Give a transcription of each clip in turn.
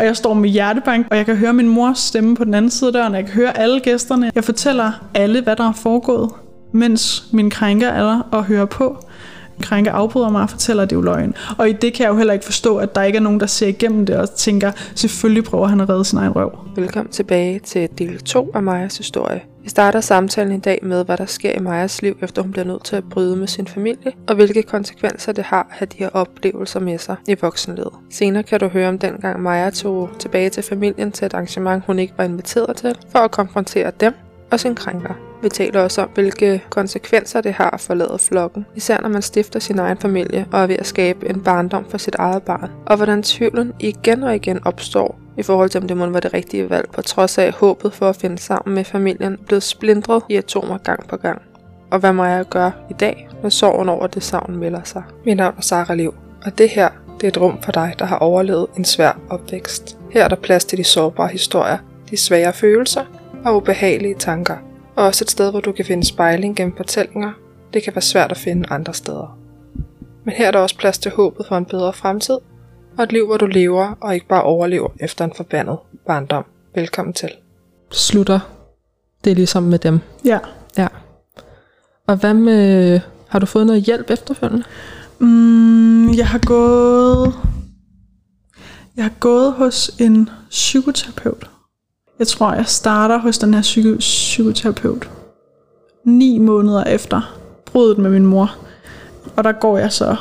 Og jeg står med hjertebank, og jeg kan høre min mors stemme på den anden side af døren. Jeg kan høre alle gæsterne. Jeg fortæller alle, hvad der er foregået, mens min krænker er der og hører på. Krænker afbryder mig og fortæller, at det er jo løgn. Og i det kan jeg jo heller ikke forstå, at der ikke er nogen, der ser igennem det og tænker, selvfølgelig prøver han at redde sin egen røv. Velkommen tilbage til del 2 af Majas historie. Vi starter samtalen i dag med, hvad der sker i Majas liv, efter hun bliver nødt til at bryde med sin familie, og hvilke konsekvenser det har at have de her oplevelser med sig i voksenlivet. Senere kan du høre om dengang Maja tog tilbage til familien til et arrangement, hun ikke var inviteret til, for at konfrontere dem og sin krænker. Vi taler også om, hvilke konsekvenser det har at forlade flokken, især når man stifter sin egen familie og er ved at skabe en barndom for sit eget barn, og hvordan tvivlen igen og igen opstår i forhold til, om det måtte være det rigtige valg, på trods af håbet for at finde sammen med familien blev splindret i atomer gang på gang. Og hvad må jeg gøre i dag, når sorgen over det savn melder sig? Mit navn er Sara Liv, og det her det er et rum for dig, der har overlevet en svær opvækst. Her er der plads til de sårbare historier, de svære følelser og ubehagelige tanker. Og også et sted, hvor du kan finde spejling gennem fortællinger. Det kan være svært at finde andre steder. Men her er der også plads til håbet for en bedre fremtid, og et liv, hvor du lever og ikke bare overlever efter en forbandet barndom. Velkommen til. Slutter. Det er ligesom med dem. Ja. Ja. Og hvad med, har du fået noget hjælp efterfølgende? Mm, jeg har gået... Jeg har gået hos en psykoterapeut. Jeg tror, jeg starter hos den her psyko- psykoterapeut. Ni måneder efter bruddet med min mor. Og der går jeg så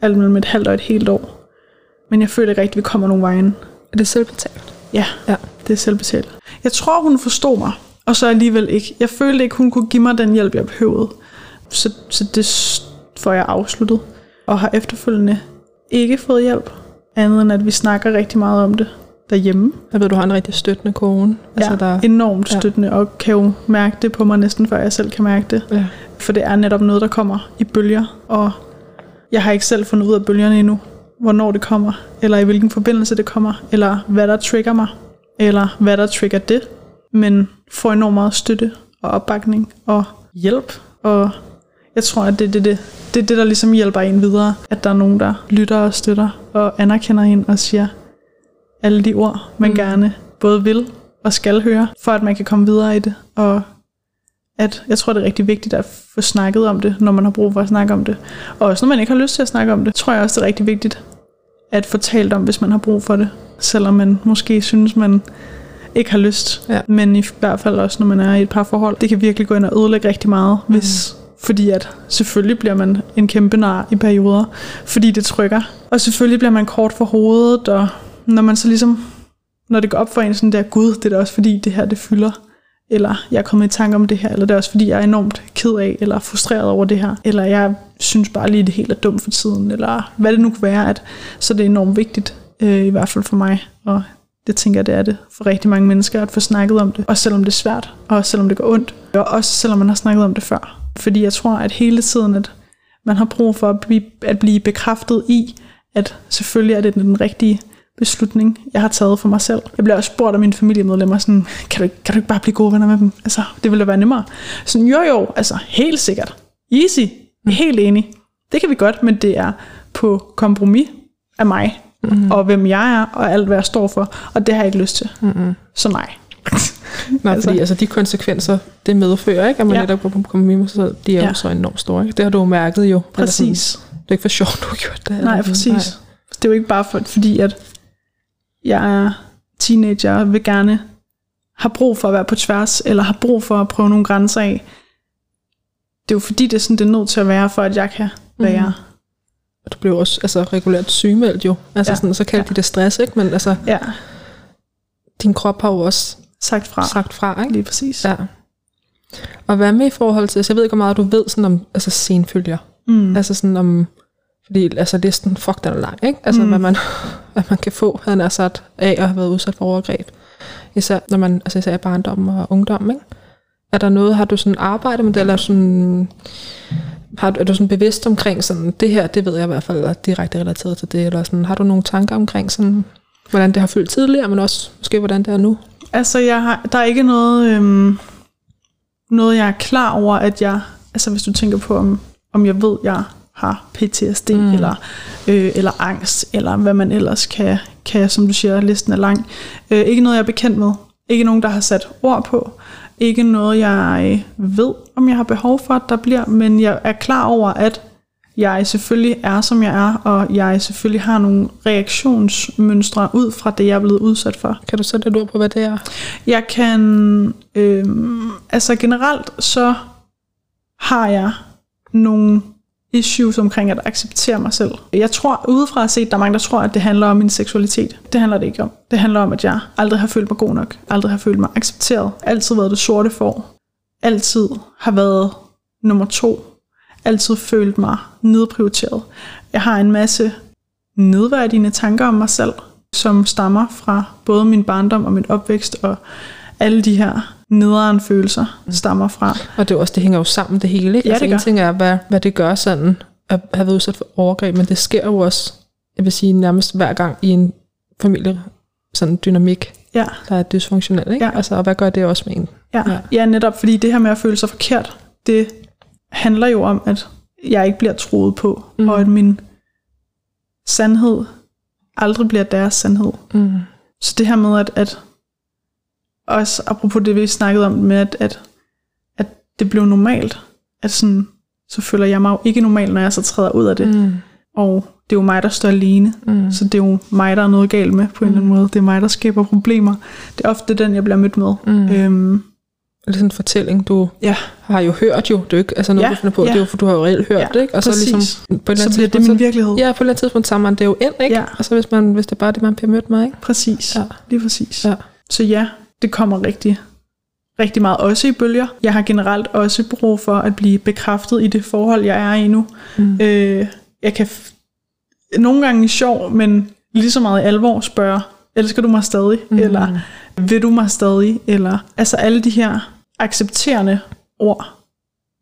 alt mellem et halvt og et helt år. Men jeg føler ikke rigtig, at vi kommer nogen vejen. Er det selvbetalt? Ja, Ja. det er selvbetalt. Jeg tror, hun forstod mig, og så alligevel ikke. Jeg følte ikke, hun kunne give mig den hjælp, jeg behøvede. Så, så det får jeg afsluttet. Og har efterfølgende ikke fået hjælp, andet end at vi snakker rigtig meget om det derhjemme. Jeg ved, du har en rigtig støttende kone. Altså, ja, der, enormt ja. støttende, og kan jo mærke det på mig næsten, før jeg selv kan mærke det. ja. For det er netop noget, der kommer i bølger, og jeg har ikke selv fundet ud af bølgerne endnu, hvornår det kommer, eller i hvilken forbindelse det kommer, eller hvad der trigger mig, eller hvad der trigger det, men får enormt meget støtte og opbakning og hjælp, og jeg tror, at det er det, det, det, er det, der ligesom hjælper en videre, at der er nogen, der lytter og støtter og anerkender en og siger alle de ord, man. Mm. gerne både vil og skal høre, for at man kan komme videre i det, og at jeg tror, det er rigtig vigtigt at få snakket om det, når man har brug for at snakke om det. Og også når man ikke har lyst til at snakke om det, tror jeg også, det er rigtig vigtigt at få talt om, hvis man har brug for det. Selvom man måske synes, man ikke har lyst. Ja. Men i hvert fald også, når man er i et par forhold. Det kan virkelig gå ind og ødelægge rigtig meget, hvis, fordi at selvfølgelig bliver man en kæmpe nar i perioder, fordi det trykker. Og selvfølgelig bliver man kort for hovedet, og når man så ligesom, når det går op for en sådan der, gud, det er da også fordi det her, det fylder eller jeg er kommet i tanke om det her, eller det er også fordi, jeg er enormt ked af, eller frustreret over det her, eller jeg synes bare lige, det hele er dumt for tiden, eller hvad det nu kan være, at, så det er enormt vigtigt, øh, i hvert fald for mig, og det tænker jeg, det er det for rigtig mange mennesker, at få snakket om det, også selvom det er svært, og også selvom det går ondt, og også selvom man har snakket om det før. Fordi jeg tror, at hele tiden, at man har brug for at blive, at blive bekræftet i, at selvfølgelig er det den rigtige beslutning, jeg har taget for mig selv. Jeg bliver også spurgt af mine familiemedlemmer, sådan, kan du, kan du ikke bare blive gode venner med dem? Altså, det ville da være nemmere. Sådan, jo jo, altså, helt sikkert. Easy. Helt enig. Det kan vi godt, men det er på kompromis af mig, mm. og hvem jeg er, og alt, hvad jeg står for. Og det har jeg ikke lyst til. Mm-hmm. Så nej. Nej, Altså. fordi altså, de konsekvenser, det medfører, ikke? at man Ja. netop går på kompromis med sig selv, de er ja. Jo så enormt store. Ikke? Det har du jo mærket jo. Eller sådan, Præcis. det er ikke for sjovt, du har gjort det. Nej, præcis. Det er jo ikke bare for, fordi, at jeg er teenager og vil gerne have brug for at være på tværs, eller har brug for at prøve nogle grænser af. Det er jo fordi, det er sådan, det er nødt til at være, for at jeg kan være. Mhm. Og Du blev også altså, regulært sygemeldt jo. Altså, Ja. sådan, så kaldte Ja. ja. de det stress, ikke? Men altså, Ja, din krop har jo også sagt fra. sagt fra, ikke? Lige præcis. Ja. Og hvad med i forhold til, så jeg ved ikke, hvor meget du ved sådan om altså, senfølger. Mm. Altså sådan om, fordi altså listen, fuck, den er lang, ikke? Altså, Mm. hvad, man, hvad man kan få, han er sat af at have været udsat for overgreb. Især, når man, altså især i barndom og ungdom, ikke? Er der noget, har du sådan arbejdet med det, eller sådan, har du, er du sådan bevidst omkring sådan, det her, det ved jeg i hvert fald er direkte relateret til det, eller sådan, har du nogle tanker omkring sådan, hvordan det har følt tidligere, men også måske, hvordan det er nu? Altså, jeg har, der er ikke noget, øhm, noget, jeg er klar over, at jeg... Altså, hvis du tænker på, om, om jeg ved, jeg har PTSD mm. eller, øh, eller angst, eller hvad man ellers kan, kan, som du siger, listen er lang. Øh, ikke noget, jeg er bekendt med. Ikke nogen, der har sat ord på. Ikke noget, jeg ved, om jeg har behov for, at der bliver, men jeg er klar over, at jeg selvfølgelig er, som jeg er, og jeg selvfølgelig har nogle reaktionsmønstre ud fra det, jeg er blevet udsat for. Kan du sætte et ord på, hvad det er? Jeg kan, øh, altså generelt så har jeg nogle issues omkring at acceptere mig selv. Jeg tror, udefra set, der er mange, der tror, at det handler om min seksualitet. Det handler det ikke om. Det handler om, at jeg aldrig har følt mig god nok. Aldrig har følt mig accepteret. Altid været det sorte for. Altid har været nummer to. Altid følt mig nedprioriteret. Jeg har en masse nedværdigende tanker om mig selv, som stammer fra både min barndom og min opvækst, og alle de her nederen følelser stammer fra. Og det, er også, det hænger jo sammen det hele. Ikke? Ja, altså, det gør. en ting er, hvad, hvad det gør sådan, at have været udsat for overgreb, men det sker jo også, jeg vil sige, nærmest hver gang i en familie, sådan dynamik, Ja, der er dysfunktionel. Ikke? Ja. Altså, og hvad gør det også med en? ja. Ja. ja. netop fordi det her med at føle sig forkert, det handler jo om, at jeg ikke bliver troet på, mm. og at min sandhed aldrig bliver deres sandhed. Mm. Så det her med, at, at også apropos det, vi snakkede om med, at, at, at det blev normalt, at sådan, så føler jeg mig jo ikke normal, når jeg så træder ud af det. Mm. Og det er jo mig, der står alene. Mm. Så det er jo mig, der er noget galt med på en eller anden måde. Det er mig, der skaber problemer. Det er ofte den, jeg bliver mødt med. Mm. Øhm, Det er sådan en fortælling, du ja, har jo hørt jo, det er ikke altså noget, Ja, du finder på, ja. det er jo, for du har jo reelt hørt Ja, det, ikke? Og så præcis. ligesom, på et eller så bliver det min virkelighed. Ja, på et eller andet tidspunkt sammen, det er jo ind, ikke? Ja. Og så hvis, man, hvis det bare er det, man bliver mødt med, ikke? Præcis. Ja. Lige præcis. Ja. Så ja, det kommer rigtig, rigtig meget også i bølger. Jeg har generelt også brug for at blive bekræftet i det forhold, jeg er i nu. Mm. Øh, jeg kan f- nogle gange i sjov, men lige så meget i alvor spørge, elsker du mig stadig? Mm. Eller vil du mig stadig? Eller altså alle de her accepterende ord,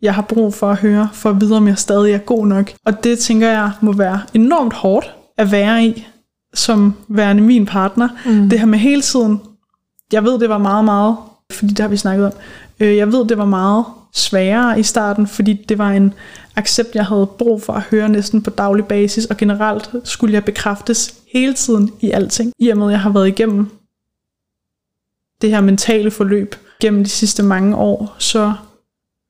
jeg har brug for at høre, for at vide, om jeg stadig er god nok. Og det tænker jeg må være enormt hårdt at være i, som værende min partner. Mm. Det her med hele tiden, jeg ved, det var meget, meget, fordi det har vi snakket om, øh, jeg ved, det var meget sværere i starten, fordi det var en accept, jeg havde brug for at høre næsten på daglig basis, og generelt skulle jeg bekræftes hele tiden i alting. I og med, at jeg har været igennem det her mentale forløb gennem de sidste mange år, så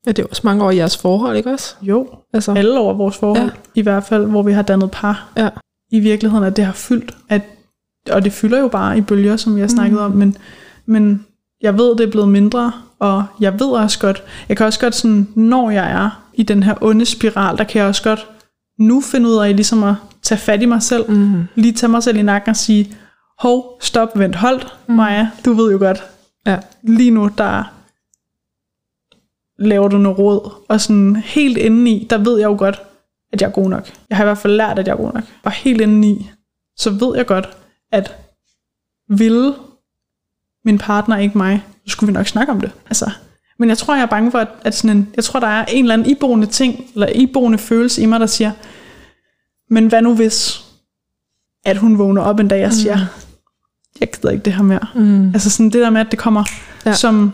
Ja, det er også mange år i jeres forhold, ikke også? jo, Altså, alle over vores forhold, ja. i hvert fald, hvor vi har dannet par, Ja. i virkeligheden, at det har fyldt, at, og det fylder jo bare i bølger, som vi har snakket mm. om, men, men jeg ved, det er blevet mindre, og jeg ved også godt, jeg kan også godt sådan, når jeg er i den her onde spiral, der kan jeg også godt nu finde ud af ligesom at tage fat i mig selv, mm. lige tage mig selv i nakken og sige, hov, stop, vent, hold, Maja, du ved jo godt, ja. lige nu, der laver du noget råd, og sådan helt indeni, der ved jeg jo godt, at jeg er god nok. Jeg har i hvert fald lært, at jeg er god nok. Og helt indeni, så ved jeg godt, at ville min partner ikke mig, så skulle vi nok snakke om det. Altså, men jeg tror, jeg er bange for, at, at sådan en, jeg tror, der er en eller anden iboende ting, eller iboende følelse i mig, der siger, men hvad nu hvis, at hun vågner op en dag og siger, jeg gider ikke det her mere. Mm. Altså sådan det der med, at det kommer, Ja. som,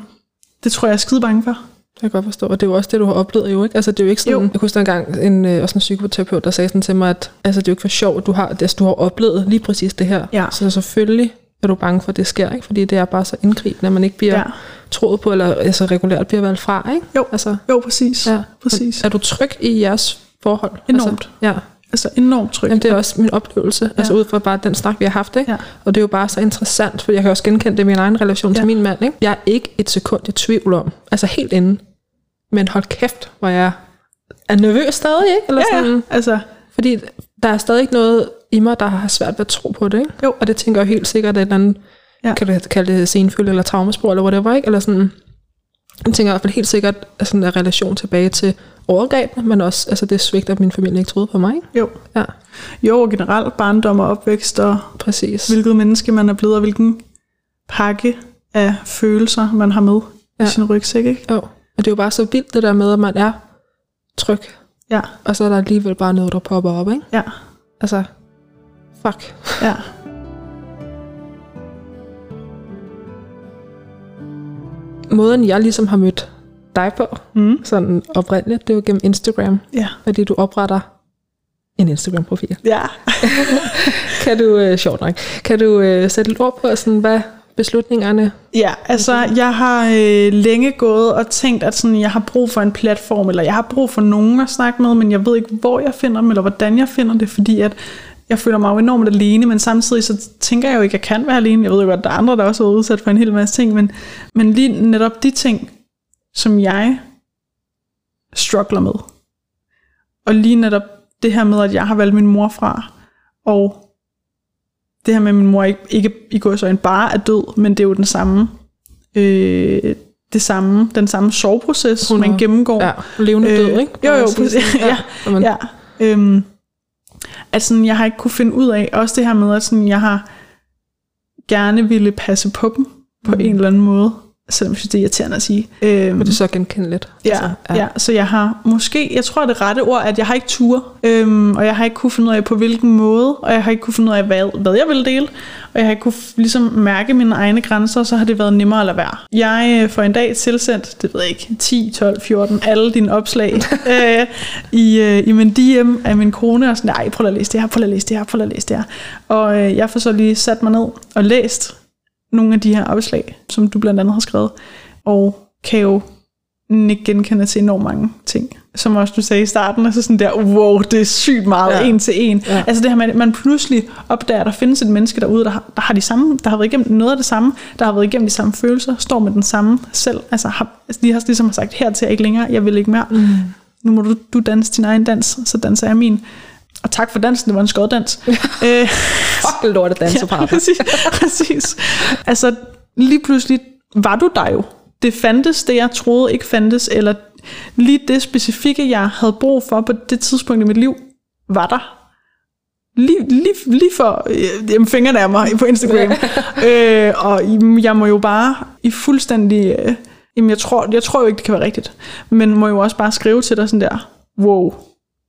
det tror jeg er skide bange for. Det kan jeg godt forstå, og det er jo også det, du har oplevet jo, ikke? Altså, det er jo ikke sådan, Jo. jeg kunne huske engang en, øh, også en psykoterapeut, der sagde sådan til mig, at altså, det er jo ikke for sjovt, du har, altså, du har oplevet lige præcis det her. Ja. Så selvfølgelig er du bange for, at det sker, ikke? Fordi det er bare så indgribende, at man ikke bliver Ja. troet på, eller altså, regulært bliver valgt fra, ikke? Jo. Altså, Jo, præcis. ja. præcis. Er du tryg i jeres forhold? Enormt. Altså, ja. Altså enormt trygt. Jamen, det er også min oplevelse, ja. altså ud fra bare den snak, vi har haft, ikke? Ja. Og det er jo bare så interessant, for jeg kan også genkende det i min egen relation ja. Til min mand, ikke? Jeg er ikke et sekund i tvivl om, altså helt inde, men hold kæft, hvor jeg er nervøs stadig, ikke? Eller ja, sådan, ja. Altså, Fordi der er stadig ikke noget i mig, der har svært ved at tro på det, ikke? Jo. Og det tænker jeg helt sikkert, at et eller andet, ja. Kan du kalde det senfølge, eller traumespor, eller whatever, ikke? Eller sådan, jeg tænker i hvert fald helt sikkert, at sådan en relation tilbage til overgrebene, men også altså det svigt, at min familie ikke troede på mig, ikke? jo. Ja, Jo, og generelt barndom og opvækst, og præcis. hvilket menneske man er blevet, og hvilken pakke af følelser, man har med. Ja. i sin rygsæk, ikke? Jo, og det er jo bare så vildt det der med, at man er tryg, Ja, og så er der alligevel bare noget, der popper op, ikke? ja, Altså, fuck. ja. Måden, jeg ligesom har mødt dig på, Mm. sådan oprindeligt, det er jo gennem Instagram, Ja, fordi du opretter en Instagram-profil. Ja. kan du, øh, sjovt nok, kan du øh, sætte lidt ord på, sådan, hvad beslutningerne Ja, altså jeg har øh, længe gået og tænkt, at sådan, jeg har brug for en platform, eller jeg har brug for nogen at snakke med, men jeg ved ikke, hvor jeg finder dem, eller hvordan jeg finder det, fordi at jeg føler mig jo enormt alene, men samtidig så tænker jeg jo ikke, at jeg kan være alene. Jeg ved jo godt, at der er andre, der også er udsat for en hel masse ting, men, men lige netop de ting, som jeg struggler med, og lige netop det her med, at jeg har valgt min mor fra, og det her med, at min mor ikke, ikke i går så en bare er død, men det er jo den samme, øh, det samme, den samme soveproces, Hun man gennemgår. Ja, levende øh, død, ikke? Jo, jo, præcis. Ja, man- ja. Øhm, at sådan, jeg har ikke kunne finde ud af, også det her med, at sådan, jeg har gerne ville passe på dem på Mm. en eller anden måde, selvom jeg synes, det er irriterende at sige. Øhm, Men det er så genkendeligt. Ja, altså, ja. ja, så jeg har måske, jeg tror det rette ord er, at jeg har ikke tur, øhm, og jeg har ikke kunne finde ud af på hvilken måde, og jeg har ikke kunne finde ud af, hvad, hvad jeg vil dele, og jeg har ikke kunne ligesom mærke mine egne grænser, så har det været nemmere at lade være. Jeg øh, får en dag tilsendt, det ved jeg ikke, 10, 12, 14, alle dine opslag øh, i, øh, i min DM af min kone, og sådan, nej, prøv at læse det her, prøv at læse det her, prøv at læse det her. Og øh, jeg får så lige sat mig ned og læst nogle af de her opslag, som du blandt andet har skrevet, og kan jo ikke genkende til enormt mange ting. Som også du sagde i starten, altså sådan der, wow, det er sygt meget Ja. en til en. Ja. Altså det her med, at man pludselig opdager, at der findes et menneske derude, der har, der har de samme, der har været igennem noget af det samme, der har været igennem de samme følelser, står med den samme selv. Altså har, altså, de har ligesom sagt, her til ikke længere, jeg vil ikke mere. Mm. Nu må du, du danse din egen dans, så danser jeg min. Og tak for dansen, det var en skoddans. øh, Fuck lort at danse Ja, præcis, præcis. Altså, lige pludselig var du der jo. Det fandtes, det jeg troede ikke fandtes, eller lige det specifikke, jeg havde brug for på det tidspunkt i mit liv, var der. Lige, lige, lige for øh, fingrene af mig på Instagram. øh, og jeg må jo bare i fuldstændig... Øh, jamen, jeg tror, jeg tror jo ikke, det kan være rigtigt. Men må jo også bare skrive til dig sådan der, wow,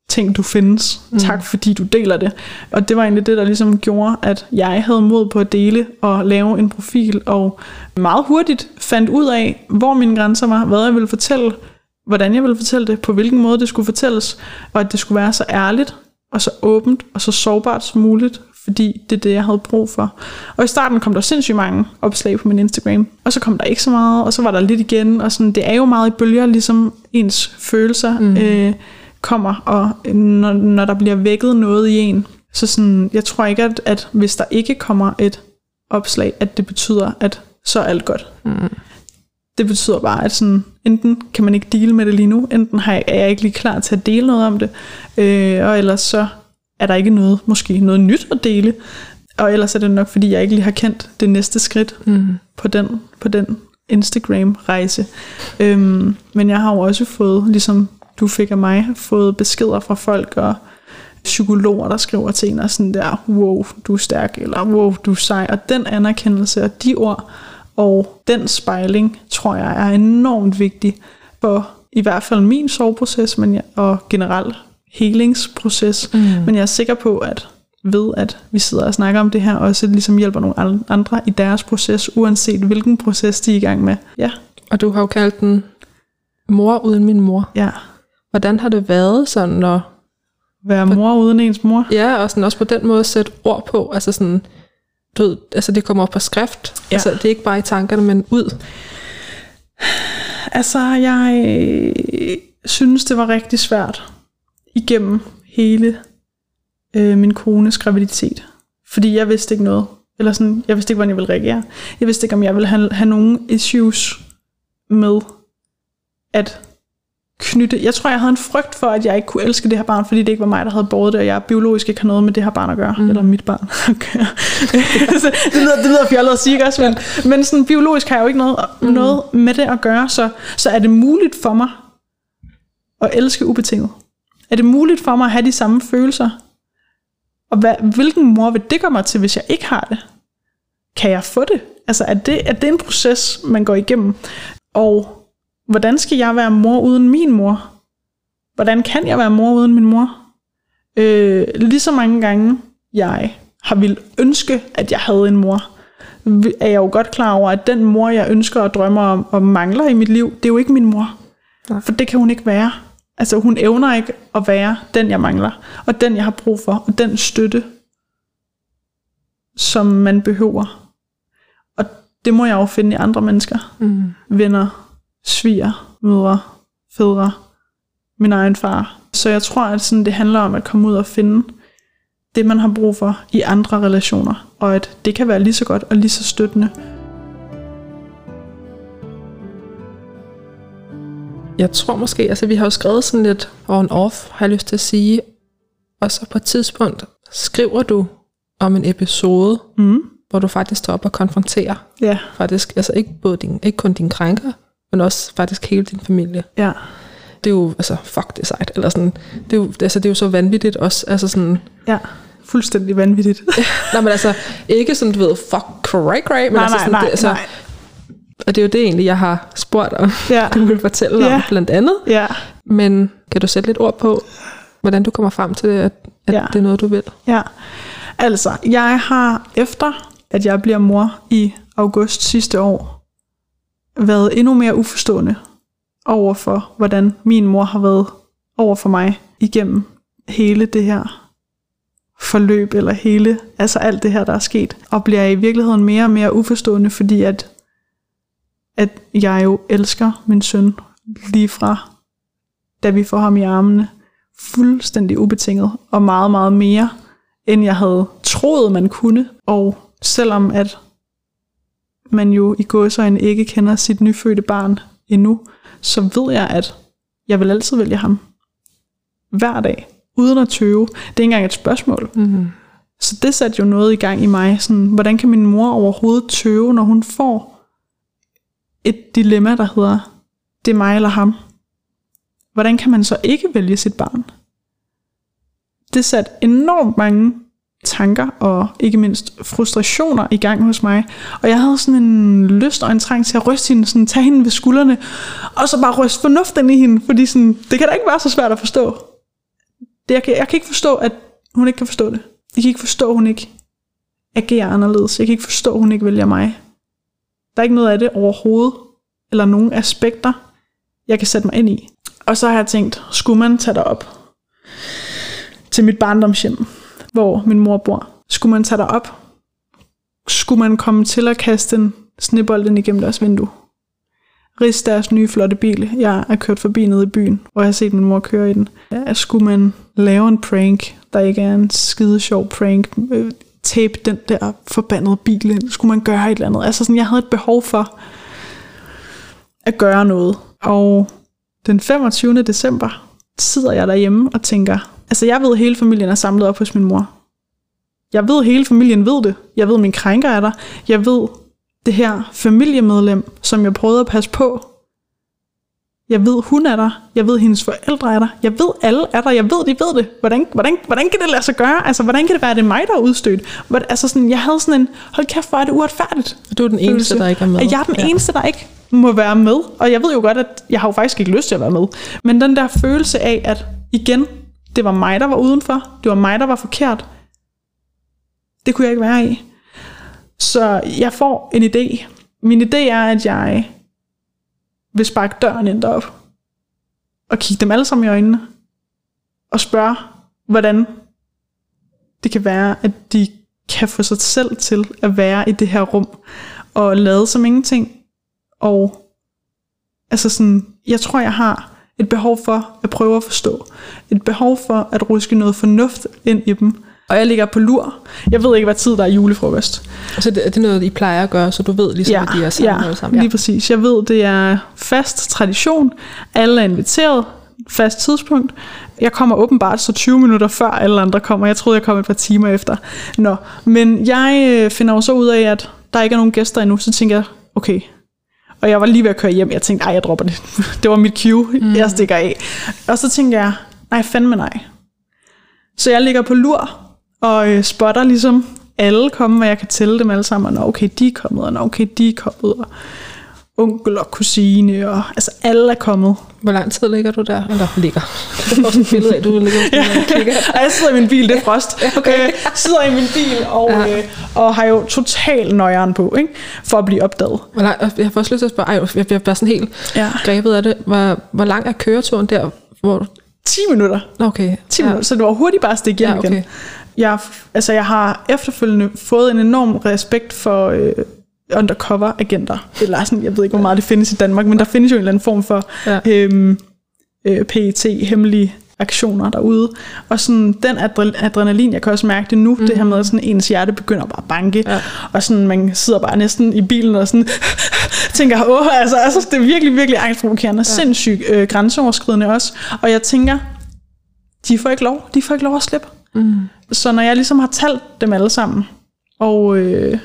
ting, du findes. Mm. Tak fordi du deler det. Og det var egentlig det, der ligesom gjorde, at jeg havde mod på at dele og lave en profil, og meget hurtigt fandt ud af, hvor mine grænser var, hvad jeg ville fortælle, hvordan jeg ville fortælle det, på hvilken måde det skulle fortælles, og at det skulle være så ærligt, og så åbent, og så sårbart som muligt, fordi det er det, jeg havde brug for. Og i starten kom der sindssygt mange opslag på min Instagram, og så kom der ikke så meget, og så var der lidt igen, og sådan, det er jo meget i bølger, ligesom ens følelser mm. øh, kommer, og når, når der bliver vækket noget i en, så sådan, jeg tror ikke, at, at hvis der ikke kommer et opslag, at det betyder, at så er alt godt. Mm. Det betyder bare, at sådan, enten kan man ikke dele med det lige nu, enten har jeg, er jeg ikke lige klar til at dele noget om det, øh, og ellers så er der ikke noget, måske noget nyt at dele, og ellers er det nok, fordi jeg ikke lige har kendt det næste skridt Mm. på den, på den Instagram-rejse. Øhm, men jeg har jo også fået, ligesom du fik af mig, fået beskeder fra folk og psykologer, der skriver til en og sådan der, wow, du er stærk, eller wow, du er sej. Og den anerkendelse og de ord, og den spejling, tror jeg er enormt vigtig for i hvert fald min soveproces, men jeg, og generelt helingsproces. Mm. Men jeg er sikker på, at ved at vi sidder og snakker om det her, også ligesom hjælper nogle an- andre i deres proces, uanset hvilken proces de er i gang med. Ja, Og du har jo kaldt den mor uden min mor. ja. Hvordan har det været sådan, når, Være mor uden ens mor. ja, og sådan også på den måde sætte ord på, altså sådan, du ved, altså det kommer op på skrift, Ja. altså det er ikke bare i tankerne, men ud. Altså, jeg øh, synes, det var rigtig svært igennem hele øh, min kones graviditet. Fordi jeg vidste ikke noget. Eller sådan, jeg vidste ikke, hvordan jeg ville reagere. Jeg vidste ikke, om jeg ville have, have nogle issues med at knytte... Jeg tror, jeg havde en frygt for, at jeg ikke kunne elske det her barn, fordi det ikke var mig, der havde båret det, og jeg biologisk ikke har noget med det her barn at gøre. Mm. Eller mit barn gøre. Så det, lyder, det lyder fjollet at sige, også? Men, men sådan, biologisk har jeg jo ikke noget, mm. noget med det at gøre, så, så er det muligt for mig at elske ubetinget? Er det muligt for mig at have de samme følelser? Og hvad, hvilken mor vil det gøre mig til, hvis jeg ikke har det? Kan jeg få det? Altså, er det, er det en proces, man går igennem? Og hvordan skal jeg være mor uden min mor? Hvordan kan jeg være mor uden min mor? Øh, lige så mange gange jeg har vil ønske, at jeg havde en mor, er jeg jo godt klar over, at den mor, jeg ønsker og drømmer om og mangler i mit liv, det er jo ikke min mor. Nej. For det kan hun ikke være. Altså hun evner ikke at være den, jeg mangler, og den, jeg har brug for, og den støtte, som man behøver. Og det må jeg jo finde i andre mennesker. Mm. Venner, sviger, mødre, fædre, min egen far. Så jeg tror, at sådan, det handler om at komme ud og finde det, man har brug for i andre relationer, og at det kan være lige så godt og lige så støttende. Jeg tror måske, altså vi har jo skrevet sådan lidt on-off, har jeg lyst til at sige. Og så på et tidspunkt skriver du om en episode, Mm. hvor du faktisk står op og konfronterer Ja, faktisk, altså ikke, både din, ikke kun din krænker, men også faktisk hele din familie. ja, Det er jo, altså, fuck det er sejt, eller sådan, det er jo, altså, det er jo så vanvittigt også, altså sådan, ja. Fuldstændig vanvittigt. nej, men altså, ikke sådan, du ved, fuck cray cray, men nej, altså sådan, nej, det, altså, nej. og det er jo det egentlig, jeg har spurgt om, Ja, du vil fortælle om, Ja. blandt andet, ja, men kan du sætte lidt ord på, hvordan du kommer frem til, at, at Ja. det er noget, du vil? ja. Altså, jeg har efter, at jeg bliver mor i august sidste år, været endnu mere uforstående over for, hvordan min mor har været over for mig igennem hele det her forløb, eller hele, altså alt det her, der er sket. Og bliver i virkeligheden mere og mere uforstående, fordi at, at jeg jo elsker min søn lige fra, da vi får ham i armene, fuldstændig ubetinget, og meget, meget mere, end jeg havde troet, man kunne. Og selvom at man jo i gåsøjne ikke kender sit nyfødte barn endnu, så ved jeg, at jeg vil altid vælge ham. Hver dag. Uden at tøve. Det er ikke engang et spørgsmål. Mm. Så det satte jo noget i gang i mig. Sådan, hvordan kan min mor overhovedet tøve, når hun får et dilemma, der hedder, det er mig eller ham? Hvordan kan man så ikke vælge sit barn? Det satte enormt mange tanker og ikke mindst frustrationer i gang hos mig. Og jeg havde sådan en lyst og en trang til at ryste hende, sådan tage hende ved skuldrene, og så bare ryste fornuften i hende, fordi sådan, det kan da ikke være så svært at forstå. Det, jeg, kan, jeg kan ikke forstå, at hun ikke kan forstå det. Jeg kan ikke forstå, at hun ikke agerer anderledes. Jeg kan ikke forstå, at hun ikke vælger mig. Der er ikke noget af det overhovedet, eller nogen aspekter, jeg kan sætte mig ind i. Og så har jeg tænkt, skulle man tage op til mit barndomshjem, hvor min mor bor? Skulle man tage op? Skulle man komme til at kaste en snebold ind igennem deres vindue? Ris deres nye flotte bil. Jeg er kørt forbi nede i byen, og jeg har set min mor køre i den. Ja, skulle man lave en prank, der ikke er en skide sjov prank, øh, tape den der forbandede bil ind? Skulle man gøre et eller andet? Altså sådan, jeg havde et behov for at gøre noget. Og den 25. december sidder jeg derhjemme og tænker, altså jeg ved, at hele familien er samlet op hos min mor. Jeg ved, at hele familien ved det. Jeg ved, at min krænker er der. Jeg ved, det her familiemedlem, som jeg prøvede at passe på. Jeg ved, hun er der. Jeg ved, hendes forældre er der. Jeg ved, alle er der. Jeg ved, de ved det. Hvordan, hvordan, hvordan kan det lade sig gøre? Altså, hvordan kan det være, at det er mig, der er udstødt? Hvordan, altså, sådan, jeg havde sådan en, hold kæft, hvor er det uretfærdigt. Du er den eneste, der ikke er med. Jeg er den ja. eneste, der ikke må være med. Og jeg ved jo godt, at jeg har jo faktisk ikke lyst til at være med. Men den der følelse af, at igen, det var mig, der var udenfor. Det var mig, der var forkert. Det kunne jeg ikke være i. Så jeg får en idé. Min idé er, at jeg vil sparke døren ind derop. Og kigge dem alle sammen i øjnene. Og spørge, hvordan det kan være, at de kan få sig selv til at være i det her rum. Og lade som ingenting. Og altså sådan, jeg tror, jeg har et behov for at prøve at forstå. Et behov for at ruske noget fornuft ind i dem. Og jeg ligger på lur. Jeg ved ikke, hvad tid der er julefrokost. Så det, det er noget, I plejer at gøre, så du ved ligesom, at de er sammen ja, sammen. lige præcis. Jeg ved, det er fast tradition. Alle er inviteret. Fast tidspunkt. Jeg kommer åbenbart så 20 minutter før alle andre kommer. Jeg troede, jeg kom et par timer efter. Nå, men jeg øh, finder jo så ud af, at der ikke er nogen gæster endnu. Så tænker jeg, okay. Og jeg var lige ved at køre hjem. Jeg tænkte, ej, jeg dropper det. Det var mit cue. Mm. Jeg stikker af. Og så tænker jeg, nej, fandme nej. Så jeg ligger på lur og øh, spotter ligesom alle komme, og jeg kan tælle dem alle sammen, og nå, okay, de er kommet, og nå, okay, de er kommet, og onkel og kusine, og altså alle er kommet. Hvor lang tid ligger du der? Eller ligger? Det er også et billede af, du ligger ja. og jeg sidder i min bil, det er frost. Okay. Øh, sidder i min bil, og, Ja. øh, og har jo total nøjeren på, ikke? for at blive opdaget. Hvor lang, jeg får også lyst til at spørge, ej, jeg bliver bare sådan helt Ja. grebet af det. Hvor, hvor lang er køreturen der Hvor, 10 minutter. okay. 10 ja. minutter, så det var hurtigt bare at stikke hjem Ja, okay. igen. Jeg, altså, jeg har efterfølgende fået en enorm respekt for øh, undercover-agenter. Eller sådan, jeg ved ikke, hvor meget det findes i Danmark, men der findes jo en eller anden form for Ja. øhm, øh, PET, hemmelige aktioner derude. Og sådan den adre- adrenalin, jeg kan også mærke det nu, mm. det her med, at sådan ens hjerte begynder bare at banke, Ja. og sådan man sidder bare næsten i bilen og sådan tænker, åh, altså, altså det er virkelig, virkelig angstprovokerende, ja. sindssygt øh, grænseoverskridende også. Og jeg tænker, de får ikke lov, de får ikke lov at slippe. Mm. Så når jeg ligesom har talt dem alle sammen, og øh,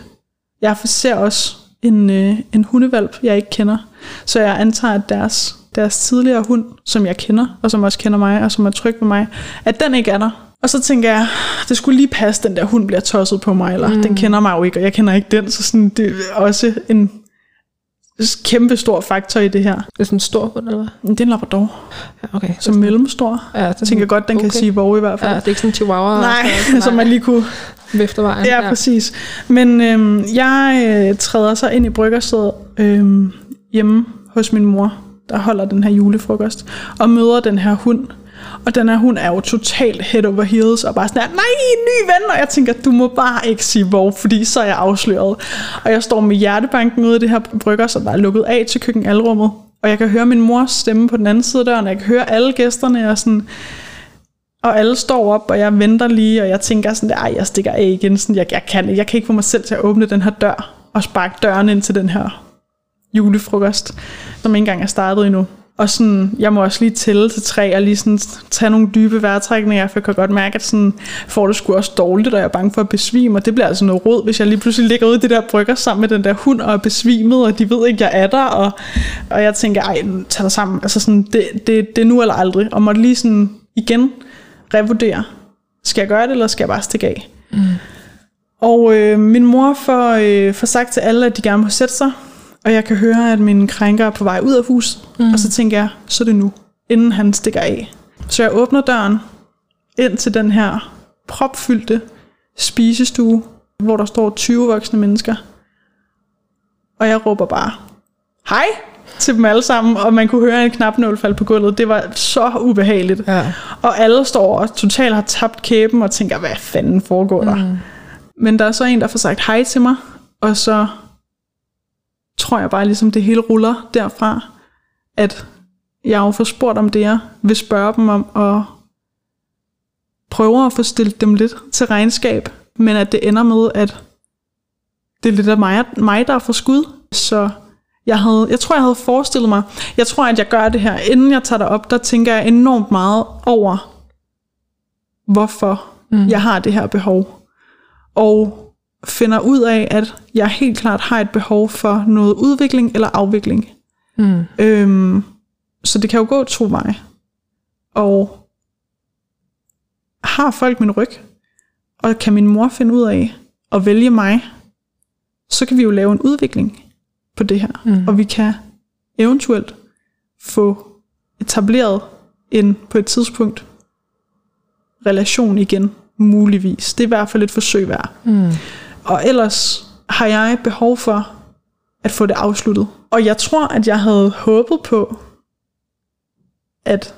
jeg ser også en, øh, en hundevalp, jeg ikke kender, så jeg antager, at deres, deres tidligere hund, som jeg kender, og som også kender mig, og som er tryg ved mig, at den ikke er der. Og så tænker jeg, det skulle lige passe, den der hund bliver tosset på mig, eller mm. den kender mig jo ikke, og jeg kender ikke den, så sådan, det er også en kæmpe stor faktor i det her. Det er sådan en stor hund, eller hvad? Det er en labrador, Ja, okay. som mellemstor. ja, det er Jeg tænker godt, den okay. kan sige vov i hvert fald. Ja, det er ikke sådan en chihuahua. Nej, så, som man lige kunne Vifter vejen. Ja, præcis. Men øhm, jeg øh, træder så ind i bryggersædet øhm, hjemme hos min mor, der holder den her julefrokost, og møder den her hund. Og den her hund er jo totalt head over heels, og bare sådan her, nej, ny ven, og jeg tænker, du må bare ikke sige hvor, fordi så er jeg afsløret. Og jeg står med hjertebanken ude i det her brygger, som der er lukket af til køkkenalrummet, og jeg kan høre min mors stemme på den anden side af døren, og jeg kan høre alle gæsterne, og sådan, og alle står op, og jeg venter lige, og jeg tænker sådan, ej, jeg stikker af igen. Sådan, jeg, jeg, kan, jeg kan ikke få mig selv til at åbne den her dør, og sparke døren ind til den her julefrokost, som ikke engang er startet endnu. Og sådan, jeg må også lige tælle til tre, og lige sådan tage nogle dybe vejrtrækninger, for jeg kan godt mærke, at sådan, får det sgu også dårligt, og jeg er bange for at besvime, og det bliver altså noget råd, hvis jeg lige pludselig ligger ude i det der brygger sammen med den der hund, og er besvimet, og de ved ikke, jeg er der, og, og jeg tænker, ej, tag dig sammen, altså sådan, det, det, det er nu eller aldrig, og måtte lige sådan igen revurdere, skal jeg gøre det, eller skal jeg bare stikke af? Mm. Og øh, min mor får, øh, får sagt til alle, at de gerne må sætte sig, og jeg kan høre, at min krænker er på vej ud af huset, mm. og så tænker jeg, så er det nu, inden han stikker af. Så jeg åbner døren ind til den her propfyldte spisestue, hvor der står 20 voksne mennesker. Og jeg råber bare, hej til dem alle sammen, og man kunne høre en knapnål falde på gulvet. Det var så ubehageligt. Ja. Og alle står og totalt har tabt kæben og tænker, hvad fanden foregår der? Mm. Men der er så en, der får sagt hej til mig, og så tror jeg bare ligesom det hele ruller derfra, at jeg jo får spurgt om det, jeg vil spørge dem om, og prøver at få stillet dem lidt til regnskab, men at det ender med, at det er lidt af mig, mig der er for skud. Så jeg, havde, jeg tror, jeg havde forestillet mig, jeg tror, at jeg gør det her, inden jeg tager det op, der tænker jeg enormt meget over, hvorfor mm. jeg har det her behov. Og finder ud af, at jeg helt klart har et behov for noget udvikling eller afvikling. Mm. Øhm, så det kan jo gå to veje. Og har folk min ryg, og kan min mor finde ud af at vælge mig, så kan vi jo lave en udvikling på det her. Mm. Og vi kan eventuelt få etableret en på et tidspunkt relation igen, muligvis. Det er i hvert fald et forsøg værd. Mm. Og ellers har jeg behov for at få det afsluttet. Og jeg tror, at jeg havde håbet på, at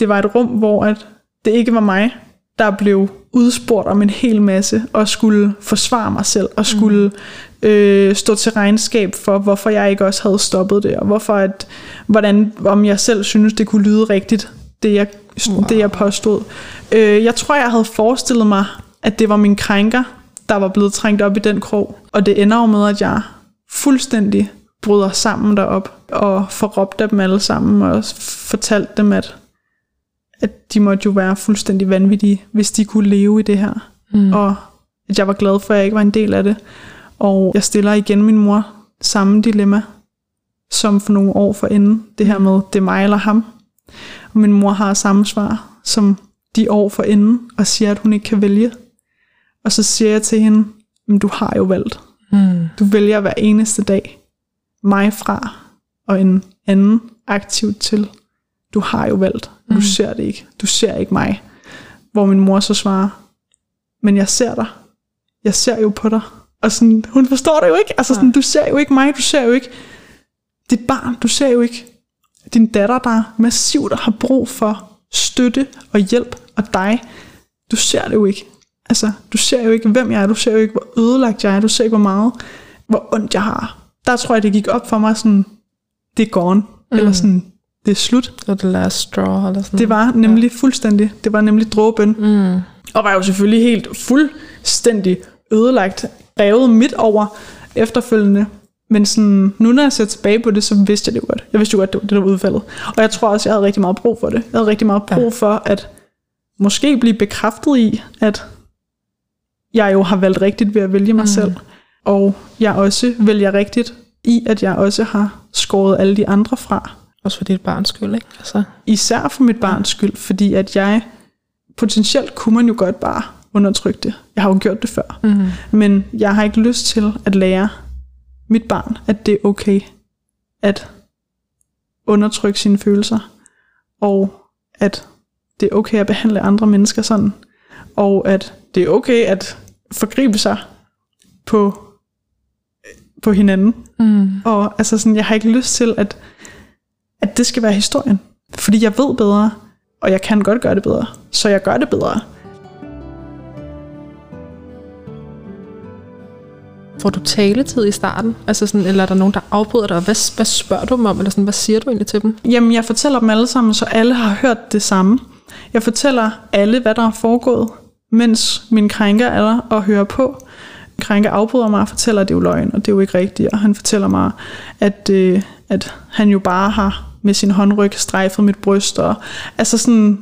det var et rum, hvor at det ikke var mig, der blev udspurgt om en hel masse, og skulle forsvare mig selv, og skulle mm. øh, stå til regnskab for, hvorfor jeg ikke også havde stoppet det, og hvorfor at, hvordan, om jeg selv synes, det kunne lyde rigtigt, det jeg, wow. det jeg påstod. Øh, jeg tror, jeg havde forestillet mig, at det var min krænker, der var blevet trængt op i den krog. Og det ender jo med, at jeg fuldstændig bryder sammen derop og får råbt af dem alle sammen og fortalt dem, at, at de måtte jo være fuldstændig vanvittige, hvis de kunne leve i det her. Mm. Og at jeg var glad for, at jeg ikke var en del af det. Og jeg stiller igen min mor samme dilemma, som for nogle år forinden. Det her med, det er mig eller ham. Og min mor har samme svar, som de år forinden, og siger, at hun ikke kan vælge. Og så siger jeg til hende, men du har jo valgt. Mm. Du vælger hver eneste dag mig fra, og en anden aktivt til. Du har jo valgt. Du Mm. ser det ikke. Du ser ikke mig. Hvor min mor så svarer, men jeg ser dig. Jeg ser jo på dig. Og sådan, hun forstår det jo ikke. Altså sådan, du ser jo ikke mig, du ser jo ikke dit barn, du ser jo ikke din datter, der massivt har brug for støtte og hjælp, og dig, du ser det jo ikke. Altså, du ser jo ikke, hvem jeg er, du ser jo ikke, hvor ødelagt jeg er, du ser ikke, hvor meget, hvor ondt jeg har. Der tror jeg, det gik op for mig sådan, det er gone, mm. eller sådan, det er slut. Og the last straw, eller sådan Det var nemlig ja. fuldstændig, det var nemlig dråben. Mm. Og var jo selvfølgelig helt fuldstændig ødelagt, revet midt over efterfølgende. Men sådan, nu når jeg ser tilbage på det, så vidste jeg det jo godt. Jeg vidste jo godt, det var det, der var udfaldet. Og jeg tror også, jeg havde rigtig meget brug for det. Jeg havde rigtig meget brug for at måske blive bekræftet i, at jeg jo har valgt rigtigt ved at vælge mig mm. selv. Og jeg også vælger rigtigt i, at jeg også har skåret alle de andre fra. Også for dit barns skyld, ikke? Altså. Især for mit barns skyld, fordi at jeg potentielt kunne man jo godt bare undertrykke det. Jeg har jo gjort det før. Mm. Men jeg har ikke lyst til at lære mit barn, at det er okay at undertrykke sine følelser, og at det er okay at behandle andre mennesker sådan, og at det er okay at forgribe sig på, på hinanden. Mm. Og altså sådan, jeg har ikke lyst til, at, at det skal være historien. Fordi jeg ved bedre, og jeg kan godt gøre det bedre. Så jeg gør det bedre. Får du taletid i starten? Altså sådan, eller er der nogen, der afbryder dig? Hvad, hvad spørger du dem om? Eller sådan, hvad siger du egentlig til dem? Jamen, jeg fortæller dem alle sammen, så alle har hørt det samme. Jeg fortæller alle, hvad der er foregået, mens min krænker er der og hører på. Krænker afbryder mig og fortæller, at det er jo løgn, og det er jo ikke rigtigt. Og han fortæller mig, at, øh, at han jo bare har med sin håndryg strejfet mit bryst. Og, altså sådan,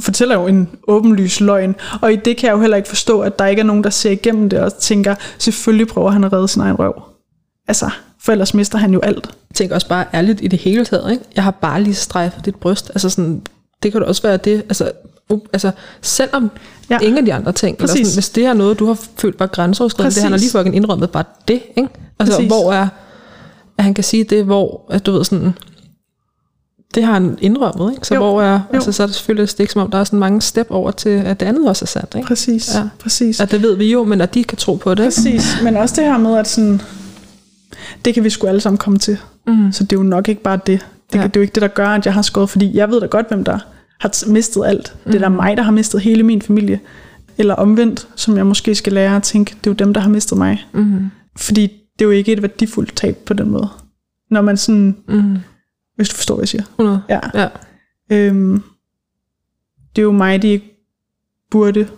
fortæller jo en åbenlys løgn. Og i det kan jeg jo heller ikke forstå, at der ikke er nogen, der ser igennem det og tænker, selvfølgelig prøver han at redde sin egen røv. Altså, for ellers mister han jo alt. Jeg tænker også bare ærligt i det hele taget, ikke? Jeg har bare lige strejfet dit bryst. Altså sådan, det kan da også være det. Altså, uh, altså selvom ja. ingen af de andre ting, eller sådan, hvis det er noget, du har følt var grænseoverskridende, det han har lige fucking indrømmet bare det, ikke? Altså, Præcis. hvor er, at han kan sige det, hvor, at du ved sådan, det har han indrømmet, ikke? Så, jo. hvor er, altså, så er det selvfølgelig det ikke som om, der er sådan mange step over til, at det andet også er sandt. Ikke? Præcis, ja. præcis. At det ved vi jo, men at de kan tro på det. Præcis, men også det her med, at sådan, det kan vi sgu alle sammen komme til. Mm. Så det er jo nok ikke bare det. Det, ja. det er jo ikke det, der gør, at jeg har skåret, fordi jeg ved da godt, hvem der har mistet alt. Mm. Det er da mig, der har mistet hele min familie. Eller omvendt, som jeg måske skal lære at tænke, det er jo dem, der har mistet mig. Mm. Fordi det er jo ikke et værdifuldt tab på den måde. Når man sådan... Mm hvis du forstår, hvad jeg siger. 100. Ja. ja. Øhm, det er jo mig, de ikke burde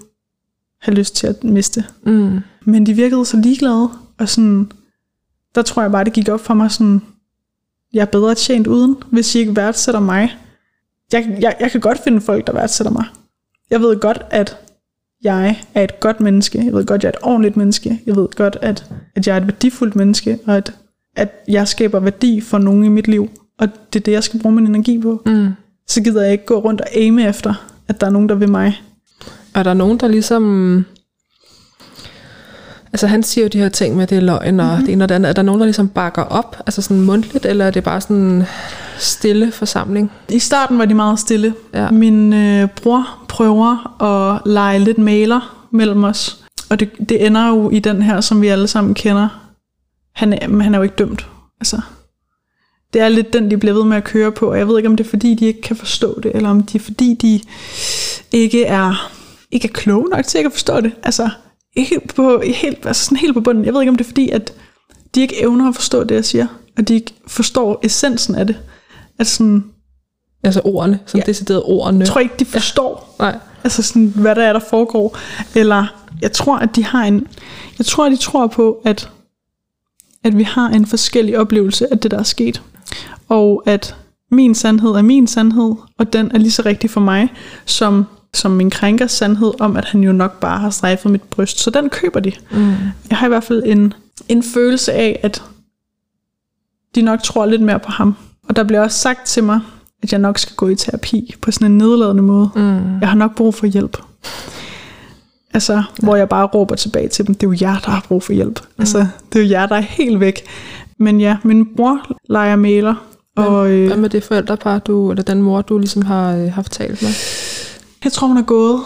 have lyst til at miste. Mm. Men de virkede så ligeglade, og sådan, der tror jeg bare, det gik op for mig sådan, jeg er bedre tjent uden, hvis I ikke værdsætter mig. Jeg, jeg, jeg kan godt finde folk, der værdsætter mig. Jeg ved godt, at jeg er et godt menneske. Jeg ved godt, at jeg er et ordentligt menneske. Jeg ved godt, at, at jeg er et værdifuldt menneske, og at, at jeg skaber værdi for nogen i mit liv og det er det, jeg skal bruge min energi på, mm. så gider jeg ikke gå rundt og aime efter, at der er nogen, der vil mig. Er der nogen, der ligesom... Altså han siger jo de her ting med, det er løgn og mm-hmm. det ene og det andet. Er der nogen, der ligesom bakker op, altså sådan mundtligt, eller er det bare sådan stille forsamling? I starten var de meget stille. Ja. Min øh, bror prøver at lege lidt maler mellem os, og det, det ender jo i den her, som vi alle sammen kender. Han er, han er jo ikke dømt. Altså, det er lidt den, de bliver ved med at køre på, og jeg ved ikke, om det er fordi, de ikke kan forstå det, eller om det er fordi, de ikke er, ikke er kloge nok til at forstå det. Altså, ikke på, helt, altså sådan helt på bunden. Jeg ved ikke, om det er fordi, at de ikke evner at forstå det, jeg siger, og de ikke forstår essensen af det. At sådan, altså ordene, som ja, decideret ordene. Jeg tror ikke, de forstår, ja. Nej. altså sådan, hvad der er, der foregår. Eller jeg tror, at de har en, jeg tror, at de tror på, at, at vi har en forskellig oplevelse af det, der er sket og at min sandhed er min sandhed, og den er lige så rigtig for mig, som, som min krænkers sandhed om, at han jo nok bare har strejfet mit bryst. Så den køber de. Mm. Jeg har i hvert fald en, en følelse af, at de nok tror lidt mere på ham. Og der bliver også sagt til mig, at jeg nok skal gå i terapi på sådan en nedladende måde. Mm. Jeg har nok brug for hjælp. Altså, ja. hvor jeg bare råber tilbage til dem, det er jo jer, der har brug for hjælp. Mm. Altså, det er jo jer, der er helt væk. Men ja, min bror leger maler, og, øh, Hvad med det forældrepar, du, eller den mor, du ligesom har øh, haft talt med? Jeg tror, hun er gået.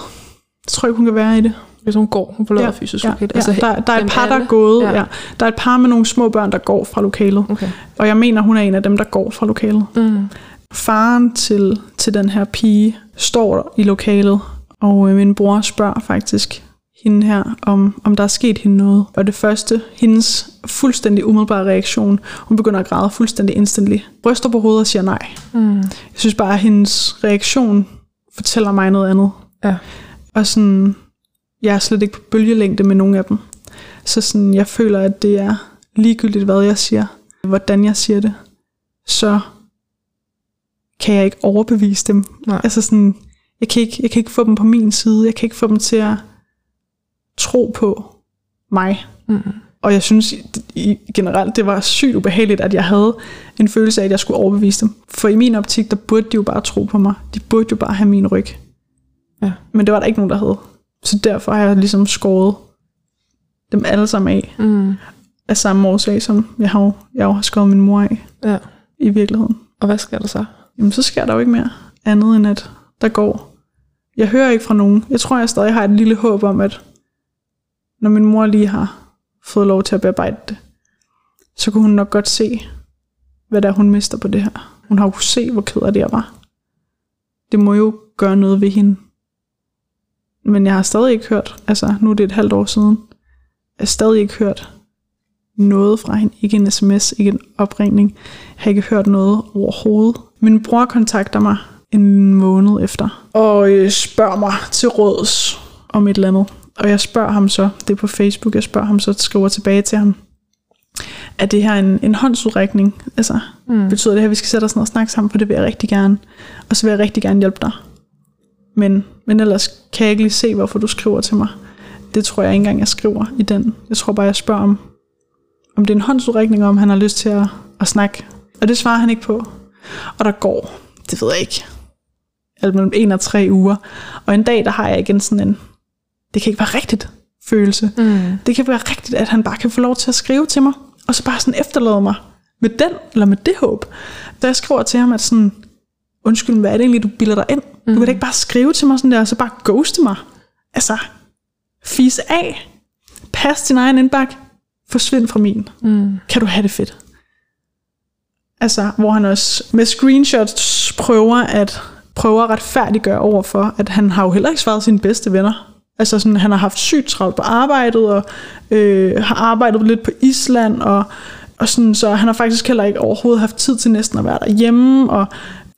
Jeg tror ikke, hun kan være i det. Hvis hun går, hun forlader ja, fysisk ja, lokale. Ja, altså, der, der er et par, der er gået. Ja. Ja. Der er et par med nogle små børn, der går fra lokalet. Okay. Og jeg mener, hun er en af dem, der går fra lokalet. Mm. Faren til, til den her pige står i lokalet, og øh, min bror spørger faktisk hende her, om, om der er sket hende noget. Og det første, hendes fuldstændig umiddelbare reaktion, hun begynder at græde fuldstændig instantly. Bryster på hovedet og siger nej. Mm. Jeg synes bare, at hendes reaktion fortæller mig noget andet. Ja. Og sådan, jeg er slet ikke på bølgelængde med nogen af dem. Så sådan, jeg føler, at det er ligegyldigt, hvad jeg siger, hvordan jeg siger det, så kan jeg ikke overbevise dem. Nej. Altså sådan, jeg kan, ikke, jeg kan ikke få dem på min side. Jeg kan ikke få dem til at tro på mig. Mm. Og jeg synes generelt, det var sygt ubehageligt, at jeg havde en følelse af, at jeg skulle overbevise dem. For i min optik, der burde de jo bare tro på mig. De burde jo bare have min ryg. Ja. Men det var der ikke nogen, der havde. Så derfor har jeg ligesom skåret dem alle sammen af. Mm. Af samme årsag, som jeg har, jeg har skåret min mor af. Ja. I virkeligheden. Og hvad sker der så? Jamen, så sker der jo ikke mere andet end, at der går. Jeg hører ikke fra nogen. Jeg tror, jeg stadig har et lille håb om, at når min mor lige har fået lov til at bearbejde det, så kunne hun nok godt se, hvad der hun mister på det her. Hun har jo kunne se, hvor ked af det jeg var. Det må jo gøre noget ved hende. Men jeg har stadig ikke hørt, altså nu er det et halvt år siden, jeg har stadig ikke hørt noget fra hende. Ikke en sms, ikke en opringning. Jeg har ikke hørt noget overhovedet. Min bror kontakter mig en måned efter, og øh, spørger mig til råds om et eller andet. Og jeg spørger ham så, det er på Facebook, jeg spørger ham så, skriver tilbage til ham, er det her en, en håndsudrækning? Altså, mm. betyder det her, at vi skal sætte os ned og snakke sammen, for det vil jeg rigtig gerne. Og så vil jeg rigtig gerne hjælpe dig. Men, men ellers kan jeg ikke lige se, hvorfor du skriver til mig. Det tror jeg ikke engang, jeg skriver i den. Jeg tror bare, jeg spørger om, om det er en håndsudrækning, om han har lyst til at, at snakke. Og det svarer han ikke på. Og der går, det ved jeg ikke, alt mellem en og tre uger. Og en dag, der har jeg igen sådan en, det kan ikke være rigtigt følelse. Mm. Det kan være rigtigt, at han bare kan få lov til at skrive til mig, og så bare sådan efterlade mig med den, eller med det håb. Da jeg skriver til ham, at sådan, undskyld, hvad er det egentlig, du bilder dig ind? Mm. Du kan da mm. ikke bare skrive til mig sådan der, og så bare ghoste mig. Altså, fise af. Pas din egen indbakke. Forsvind fra min. Mm. Kan du have det fedt? Altså, hvor han også med screenshots prøver at prøver at retfærdiggøre over for, at han har jo heller ikke svaret sine bedste venner. Altså sådan, han har haft sygt travlt på arbejdet, og øh, har arbejdet lidt på Island, og, og sådan, så han har faktisk heller ikke overhovedet haft tid til næsten at være derhjemme, og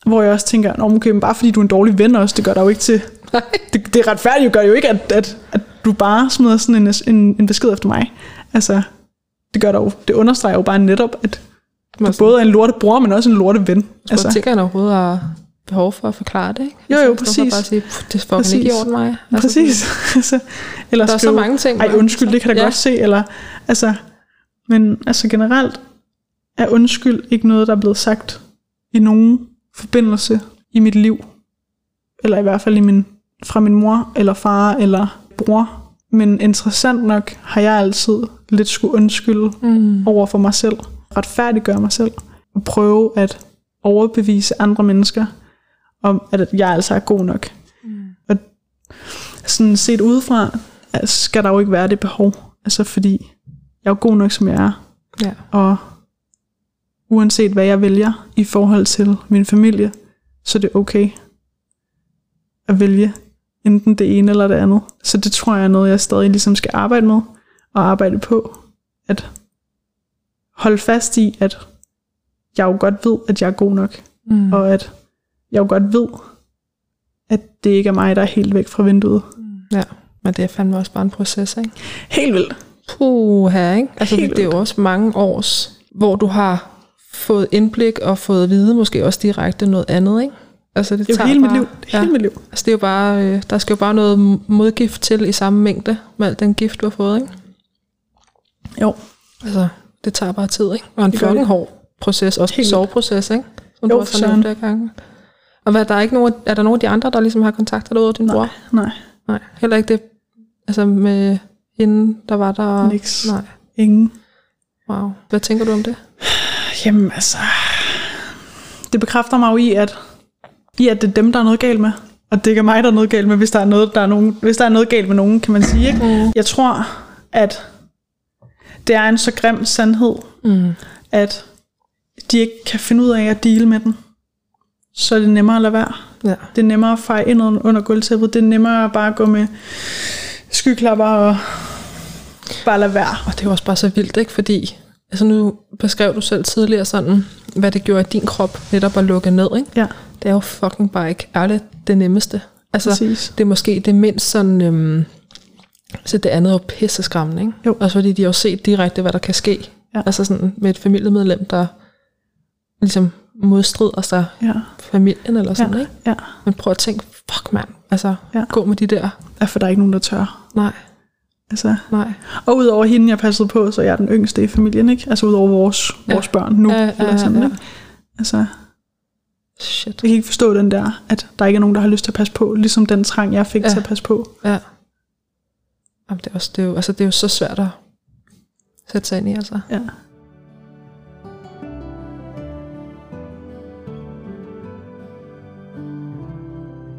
hvor jeg også tænker, Nå, okay, men bare fordi du er en dårlig ven også, det gør dig jo ikke til... Det, det retfærdigt gør jo ikke, at, at, at du bare smider sådan en, en, en besked efter mig. Altså, det gør dig jo, det understreger jo bare netop, at du både er en lorte bror, men også en lorte ven. Altså. tænker han overhovedet har behov for at forklare det, ikke? Jo, jo, altså, præcis. bare sige, det får præcis. ikke i orden mig. Altså, præcis. altså, eller der skrive, er så mange ting. Ej, undskyld, det kan da ja. godt se. Eller, altså, men altså generelt er undskyld ikke noget, der er blevet sagt i nogen forbindelse i mit liv. Eller i hvert fald i min, fra min mor, eller far, eller bror. Men interessant nok har jeg altid lidt skulle undskylde mm. over for mig selv. Retfærdiggøre mig selv. Og prøve at overbevise andre mennesker om, at jeg altså er god nok. Mm. Og sådan set udefra, skal der jo ikke være det behov. Altså fordi, jeg er jo god nok, som jeg er. Ja. Og uanset hvad jeg vælger i forhold til min familie, så er det okay at vælge enten det ene eller det andet. Så det tror jeg er noget, jeg stadig ligesom skal arbejde med, og arbejde på. At holde fast i, at jeg jo godt ved, at jeg er god nok. Mm. Og at jeg jo godt ved, at det ikke er mig, der er helt væk fra vinduet. Mm. Ja, men det er fandme også bare en proces, ikke? Helt vildt. Puh, her, ikke? Altså, helt det er jo også mange års, hvor du har fået indblik og fået at vide, måske også direkte noget andet, ikke? Altså, det, det er jo hele bare, mit liv. Det er ja, hele mit liv. Altså, det er jo bare, øh, der skal jo bare noget modgift til i samme mængde med al den gift, du har fået, ikke? Jo. Altså, det tager bare tid, ikke? Og en fucking hård proces, også en soveproces, ikke? Som jo, du også har nævnt der gange. Og hvad, der er, ikke nogen, er der nogen af de andre, der ligesom har kontaktet dig ud din nej, bror? Nej, nej. Heller ikke det, altså med hende, der var der? Niks. Nej. Ingen. Wow. Hvad tænker du om det? Jamen altså, det bekræfter mig jo i, at, i at det er dem, der er noget galt med. og det ikke er mig, der er noget galt med, hvis der er noget, der er nogen, hvis der er noget galt med nogen, kan man sige. Ikke? Mm. Jeg tror, at det er en så grim sandhed, mm. at de ikke kan finde ud af at dele med den. Så er det nemmere at lade være. Ja. Det er nemmere at feje ind under gulvtæppet. Det er nemmere at bare gå med skyklapper og bare lade være. Og det er også bare så vildt, ikke? Fordi altså nu beskrev du selv tidligere sådan, hvad det gjorde i din krop, netop at lukke ned, ikke? Ja. Det er jo fucking bare ikke ærligt det nemmeste. Altså, Præcis. det er måske det mindst sådan, øhm, så det andet er jo pisse skræmmende, ikke? Jo. Også fordi de har jo set direkte, hvad der kan ske. Ja. Altså sådan med et familiemedlem, der ligesom modstrider sig Ja. familien eller sådan, Ja. ikke? Ja. Men prøv at tænke, fuck mand, altså Ja. gå med de der, ja, for der er ikke nogen, der tør. nej, Altså, nej. og udover hende, jeg passede på, så er jeg den yngste i familien, ikke? Altså udover vores, Ja. vores børn nu. Ja, ja, eller sådan, ja, ja. ikke? Altså, Shit. jeg kan ikke forstå den der, at der ikke er nogen, der har lyst til at passe på, ligesom den trang, jeg fik ja. til at passe på. Ja. Jamen, det, er også, det, er jo, altså, det er jo så svært at sætte sig ind i, altså. Ja.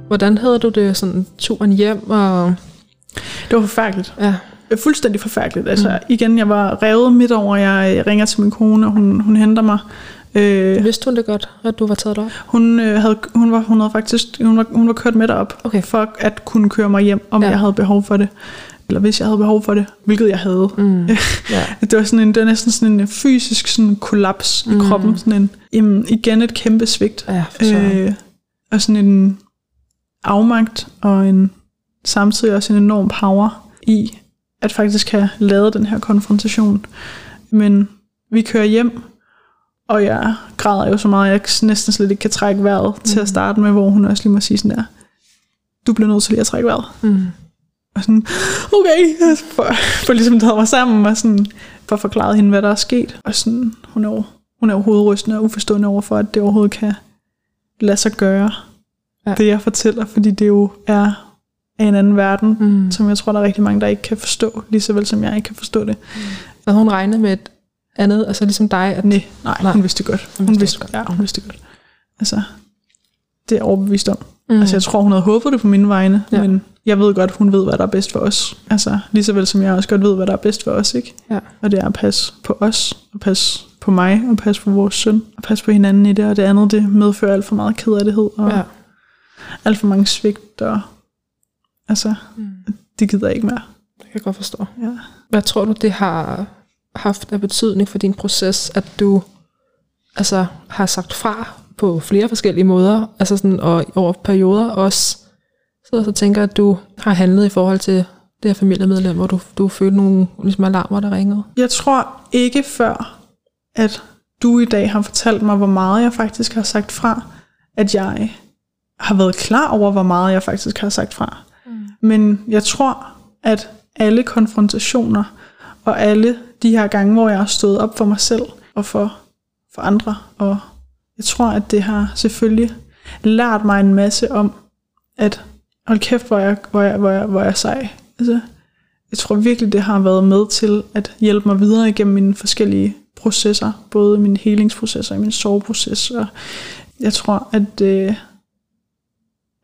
Hvordan havde du det sådan turen hjem? Og, Det var forfærdeligt. ja, Fuldstændig forfærdeligt. Altså, mm. igen, jeg var revet midt over, jeg ringer til min kone, og hun, hun henter mig. Øh, vidste hun det godt, at du var taget op? hun, øh, havde, hun, var, hun havde faktisk hun var, hun var kørt med derop, Okay. for at kunne køre mig hjem, om Ja. jeg havde behov for det. Eller hvis jeg havde behov for det, hvilket jeg havde. Mm. ja. Det var, sådan en, det var næsten sådan en fysisk sådan kollaps mm. i kroppen. Sådan en, jamen, igen et kæmpe svigt. Ja. Øh, og sådan en afmagt, og en, samtidig også en enorm power i, at faktisk have lavet den her konfrontation. Men vi kører hjem, og jeg græder jo så meget, at jeg næsten slet ikke kan trække vejret mm. til at starte med, hvor hun også lige må sige sådan der, du bliver nødt til lige at trække vejret. Mm. Og sådan, okay, for, for ligesom taget mig sammen, og sådan, for at forklare hende, hvad der er sket. Og sådan, hun er hun er jo hovedrystende og uforstående over for, at det overhovedet kan lade sig gøre, Ja. det jeg fortæller, fordi det jo er af en anden verden, Mm. mm. som jeg tror, der er rigtig mange, der ikke kan forstå, lige så vel som jeg ikke kan forstå det. Og hun regnede med et andet, altså ligesom dig, at Nej, nej, Nej. hun vidste det godt. Hun Hun, vidste godt. ja, hun vidste det godt. Altså, det er jeg overbevist om. mm. Mm. Altså, jeg tror, hun havde håbet det på mine vegne, ja. men jeg ved godt, hun ved, hvad der er bedst for os. Altså, lige så vel som jeg også godt ved, hvad der er bedst for os, ikke? Ja. Og det er at passe på os, og passe på mig, og passe på vores søn, og passe på hinanden i det, og det andet, det medfører alt for meget kederlighed, og ja. Alt for mange svigt, og altså, Mm. det gider jeg ikke mere. Det kan jeg godt forstå. Ja. Hvad tror du, det har haft af betydning for din proces, at du altså, har sagt fra på flere forskellige måder, altså sådan, og over perioder også, så så tænker at du har handlet i forhold til det her familiemedlem, hvor du, du følte nogle ligesom alarmer, der ringede? Jeg tror ikke før, at du i dag har fortalt mig, hvor meget jeg faktisk har sagt fra, at jeg har været klar over, hvor meget jeg faktisk har sagt fra. Mm. Men jeg tror, at alle konfrontationer og alle de her gange, hvor jeg har stået op for mig selv og for, for andre, og jeg tror, at det har selvfølgelig lært mig en masse om, at hold kæft, hvor jeg, hvor jeg, hvor jeg, hvor jeg sej. Altså, jeg tror virkelig, det har været med til at hjælpe mig videre igennem mine forskellige processer. Både mine helingsprocesser og min soveproces. Og jeg tror, at øh,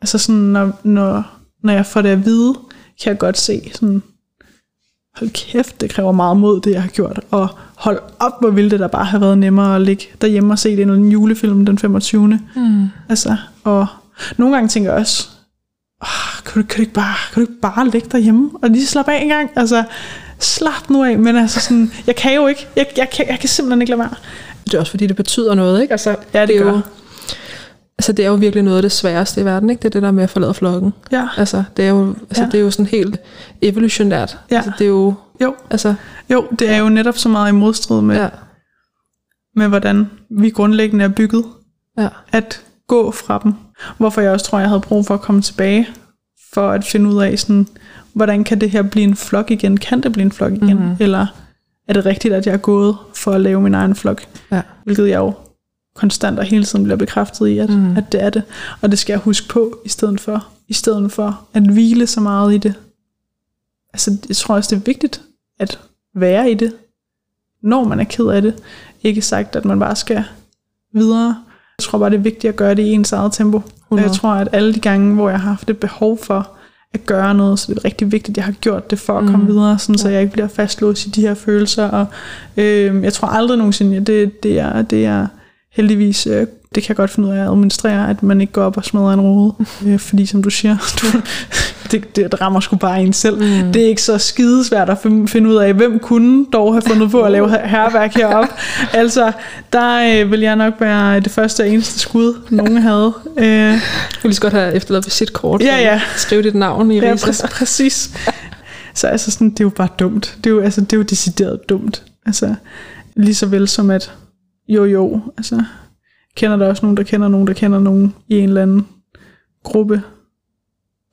altså sådan, når, når, når jeg får det at vide, kan jeg godt se sådan, hold kæft, det kræver meget mod, det jeg har gjort. Og hold op, hvor ville det da bare have været nemmere at ligge derhjemme og se det i en julefilm den 25. Mm. Altså, og nogle gange tænker jeg også, oh, kan, du, kan, du ikke bare, kan du ikke bare ligge derhjemme og lige slappe af en gang? Altså, slap nu af, men altså sådan, jeg kan jo ikke, jeg, jeg, kan, jeg kan simpelthen ikke lade være. Det er også fordi, det betyder noget, ikke? Altså, Ja, det er gør. jo, altså, det er jo virkelig noget af det sværeste i verden, ikke? Det er det der med at forlade flokken. Ja, Altså, det er jo, altså, Ja. det er jo sådan helt evolutionært. Ja. Altså, det er jo, jo, altså, jo, det er jo netop så meget i modstrid med, ja, med hvordan vi grundlæggende er bygget, ja, at gå fra dem. Hvorfor jeg også tror, jeg havde brug for at komme tilbage, for at finde ud af, sådan, hvordan kan det her blive en flok igen? Kan det blive en flok igen? Mhm. Mm-hmm. Eller er det rigtigt, at jeg er gået for at lave min egen flok? ja. Hvilket jeg jo konstant og hele tiden bliver bekræftet i, at, mm. at det er det. Og det skal jeg huske på, i stedet for, i stedet for at hvile så meget i det. Altså, jeg tror også, det er vigtigt at være i det, når man er ked af det. Ikke sagt, at man bare skal videre, Jeg tror bare, det er vigtigt at gøre det i ens eget tempo. 100. Og jeg tror, at alle de gange, hvor jeg har haft et behov for at gøre noget, så det er rigtig vigtigt, at jeg har gjort det for at komme mm. videre, sådan, så jeg ikke bliver fastlåst i de her følelser. Og, øh, jeg tror aldrig nogensinde, at det, det, er, det er heldigvis øh, det kan jeg godt finde ud af at administrere, at man ikke går op og smadrer en rode. Øh, fordi som du siger, du, det, det rammer sgu bare en selv. Mm. Det er ikke så skidesvært at finde ud af, hvem kunne dog have fundet på at lave herværk heroppe. altså, der øh, vil jeg nok være det første og eneste skud, nogen havde. Øh, jeg vil lige godt have efterladet visitkort. Ja, ja. Skrive dit navn i ja, præ- præcis. Så altså sådan, det er jo bare dumt. Det er jo, altså, det er jo decideret dumt. Altså, lige så vel som at, jo jo, altså, kender der også nogen, der kender nogen, der kender nogen i en eller anden gruppe,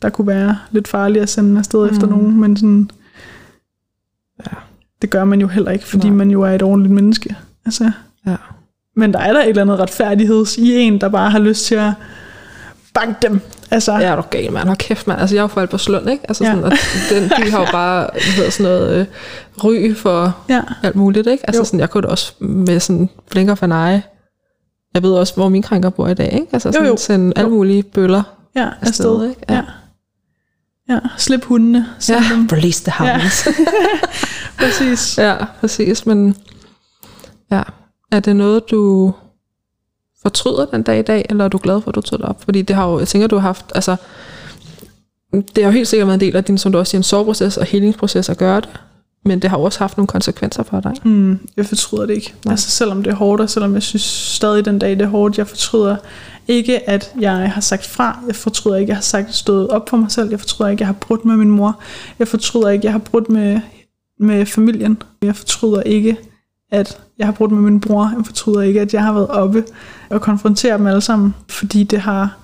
der kunne være lidt farlige at sende afsted mm. efter nogen, men sådan, ja, det gør man jo heller ikke, fordi Nej. man jo er et ordentligt menneske. Altså, ja. Men der er der et eller andet retfærdigheds i en, der bare har lyst til at banke dem. Altså. Ja, er du gal, mand. Hold kæft, mand. Altså, jeg er jo fra Alberslund, ikke? Altså, sådan, ja. at den by har jo bare hvad hedder sådan noget, øh, ry for ja. alt muligt, ikke? Altså, sådan, jeg kunne da også med sådan blinker for nej jeg ved også, hvor min krænker bor i dag, ikke? Altså sådan, jo, jo. sende alle mulige bøller ja, afsted. afsted ikke? Ja. ja. Ja, slip hundene. Ja, dem. release the hounds. Ja. præcis. Ja, præcis. Men ja, er det noget, du fortryder den dag i dag, eller er du glad for, at du tog det op? Fordi det har jo, jeg tænker, du har haft, altså, det har jo helt sikkert været en del af din, som du også siger, en soveproces og helingsproces at gøre det. Men det har også haft nogle konsekvenser for dig. Mm, jeg fortryder det ikke. Nej. Altså selvom det er hårdt, og selvom jeg synes stadig den dag det er hårdt, jeg fortryder ikke, at jeg har sagt fra. Jeg fortryder ikke, at jeg har sagt stået op for mig selv. Jeg fortryder ikke, at jeg har brudt med min mor. Jeg fortryder ikke, at jeg har brudt med, med familien. Jeg fortryder ikke, at jeg har brudt med min bror. Jeg fortryder ikke, at jeg har været oppe og konfrontere dem alle sammen. Fordi det har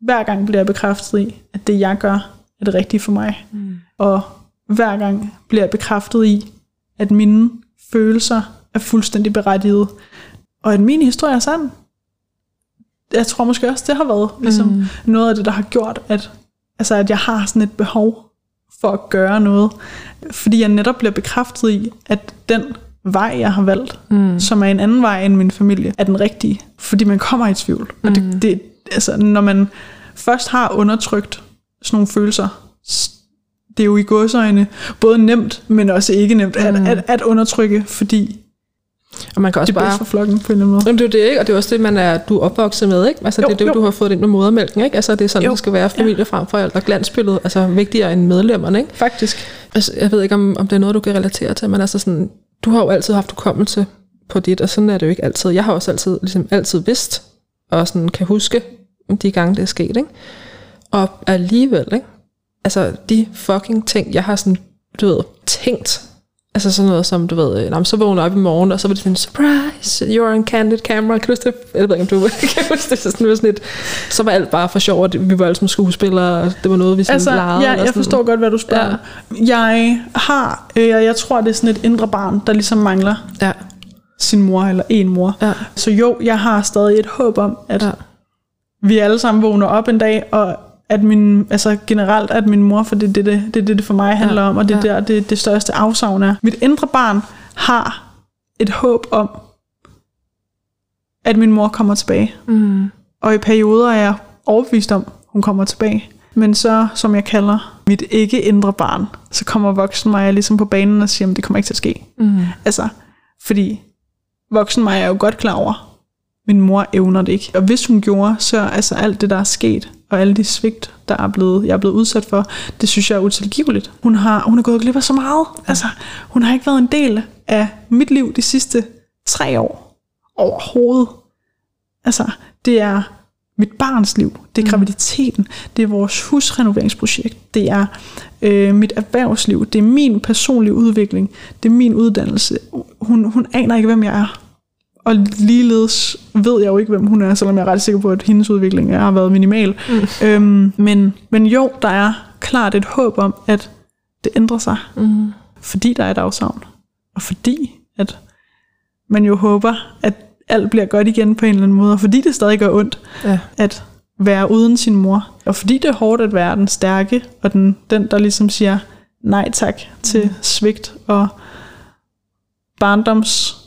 hver gang bliver jeg bekræftet i, at det jeg gør, er det rigtige for mig. Mm. Og hver gang bliver jeg bekræftet i, at mine følelser er fuldstændig berettiget. Og at min historie er sand. Jeg tror måske også, det har været ligesom, mm. noget af det, der har gjort, at, altså, at jeg har sådan et behov for at gøre noget. Fordi jeg netop bliver bekræftet i, at den vej, jeg har valgt, mm. som er en anden vej end min familie, er den rigtige. Fordi man kommer i tvivl. Mm. Og det, mm. det, altså, når man først har undertrykt sådan nogle følelser, det er jo i godsøjne både nemt, men også ikke nemt mm. at, at, at undertrykke, fordi og man kan også det er bare, for flokken på en eller anden måde. Jamen, det er det, ikke? Og det er også det, man er, du er opvokset med, ikke? Altså, jo, det er det, jo. du har fået ind med modermælken, ikke? Altså, det er sådan, jo. det skal være familie ja. frem for alt, og glansbilledet, altså vigtigere end medlemmerne, ikke? Faktisk. Altså, jeg ved ikke, om, om det er noget, du kan relatere til, men altså sådan, du har jo altid haft hukommelse på dit, og sådan er det jo ikke altid. Jeg har også altid, ligesom altid vidst, og sådan kan huske de gange, det er sket, ikke? Og alligevel, ikke? altså de fucking ting, jeg har sådan, du ved, tænkt, altså sådan noget som, du ved, øh, så vågner op i morgen, og så var det sådan, surprise, you're on candid camera, kan du huske det? Jeg ved ikke, om du kan huske det, så, sådan, sådan lidt, så var alt bare for sjov, at vi var alle som skuespillere, og det var noget, vi sådan altså, legede. Ja, jeg forstår godt, hvad du spørger. Ja. Jeg har, øh, jeg tror, det er sådan et indre barn, der ligesom mangler ja. sin mor, eller en mor. Ja. Så jo, jeg har stadig et håb om, at ja. vi alle sammen vågner op en dag, og at min, altså generelt, at min mor, for det er det, det, det, det, det for mig handler ja, om, og det er ja. der, det, det største afsavn er. Mit indre barn har et håb om, at min mor kommer tilbage. Mm. Og i perioder er jeg overbevist om, hun kommer tilbage. Men så, som jeg kalder mit ikke indre barn, så kommer voksen mig ligesom på banen og siger, at det kommer ikke til at ske. Mm. Altså, fordi voksen mig er jo godt klar over, min mor evner det ikke. Og hvis hun gjorde, så altså alt det, der er sket, og alle de svigt, der er blevet, jeg er blevet udsat for, det synes jeg er utilgiveligt. Hun har, hun har gået glip af så meget. Altså, hun har ikke været en del af mit liv de sidste tre år. Overhovedet. Altså, det er mit barns liv, det er mm. graviditeten, det er vores husrenoveringsprojekt, det er øh, mit erhvervsliv, det er min personlige udvikling, det er min uddannelse. Hun, hun aner ikke, hvem jeg er. Og ligeledes ved jeg jo ikke, hvem hun er, selvom jeg er ret sikker på, at hendes udvikling har været minimal. Mm. Øhm, men, men jo, der er klart et håb om, at det ændrer sig. Mm. Fordi der er et afsavn. Og fordi, at man jo håber, at alt bliver godt igen på en eller anden måde. Og fordi det stadig gør ondt, ja. at være uden sin mor. Og fordi det er hårdt at være den stærke, og den, den der ligesom siger nej tak til mm. svigt og barndoms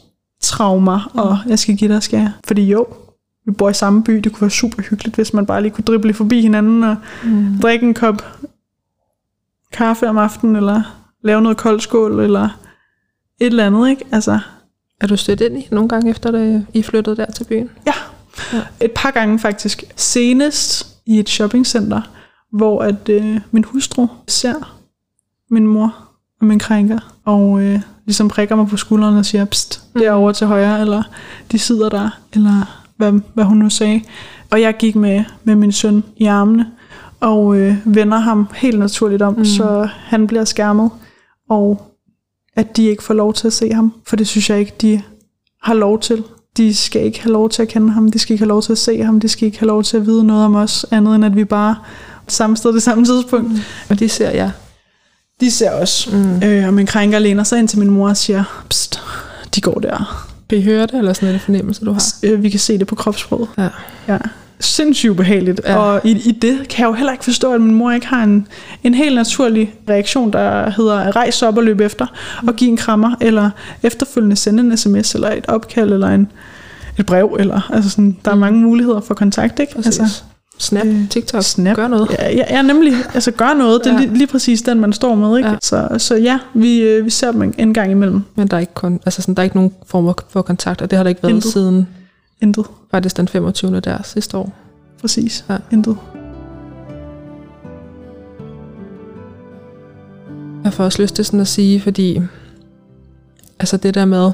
traumer, mm. og jeg skal give dig skære. Fordi jo, vi bor i samme by. Det kunne være super hyggeligt, hvis man bare lige kunne drible forbi hinanden og mm. drikke en kop kaffe om aftenen, eller lave noget koldskål, eller et eller andet, ikke? Altså, er du stødt ind i nogle gange efter, at I flyttede der til byen? Ja, ja. et par gange faktisk. Senest i et shoppingcenter, hvor at øh, min hustru ser min mor og min krænker, og øh, ligesom prikker mig på skulderen og siger, pst, det er over til højre, eller de sidder der, eller hvad, hvad hun nu sagde. Og jeg gik med, med min søn i armene, og øh, vender ham helt naturligt om, mm. så han bliver skærmet, og at de ikke får lov til at se ham, for det synes jeg ikke, de har lov til. De skal ikke have lov til at kende ham, de skal ikke have lov til at se ham, de skal ikke have lov til at vide noget om os, andet end at vi bare samme sted det samme tidspunkt. Mm. Og de ser jeg. De ser os. Mm. Øh, og min krænker læner sig ind til min mor og siger, Psst, de går der. Kan I høre det, eller sådan en fornemmelse, du har? Øh, vi kan se det på kropssproget. Ja. ja sindssygt ubehageligt. Ja. Og i, i det kan jeg jo heller ikke forstå, at min mor ikke har en, en helt naturlig reaktion, der hedder at rejse op og løbe efter, mm. og give en krammer, eller efterfølgende sende en sms, eller et opkald, eller en, et brev, eller altså sådan, der er mm. mange muligheder for kontakt, ikke? Præcis. Altså, Snap, øh, TikTok, snap. gør noget. Ja, ja, ja nemlig. Altså gør noget. Det er ja. lige, lige præcis den, man står med. Ikke? Ja. Så, så ja, vi, øh, vi ser dem en gang imellem. Men der er ikke, kun, altså sådan, der er ikke nogen form for kontakt, og det har der ikke været Intet. siden Intet. faktisk den 25. der sidste år. Præcis. Ja. Intet. Jeg får også lyst til sådan at sige, fordi altså det der med,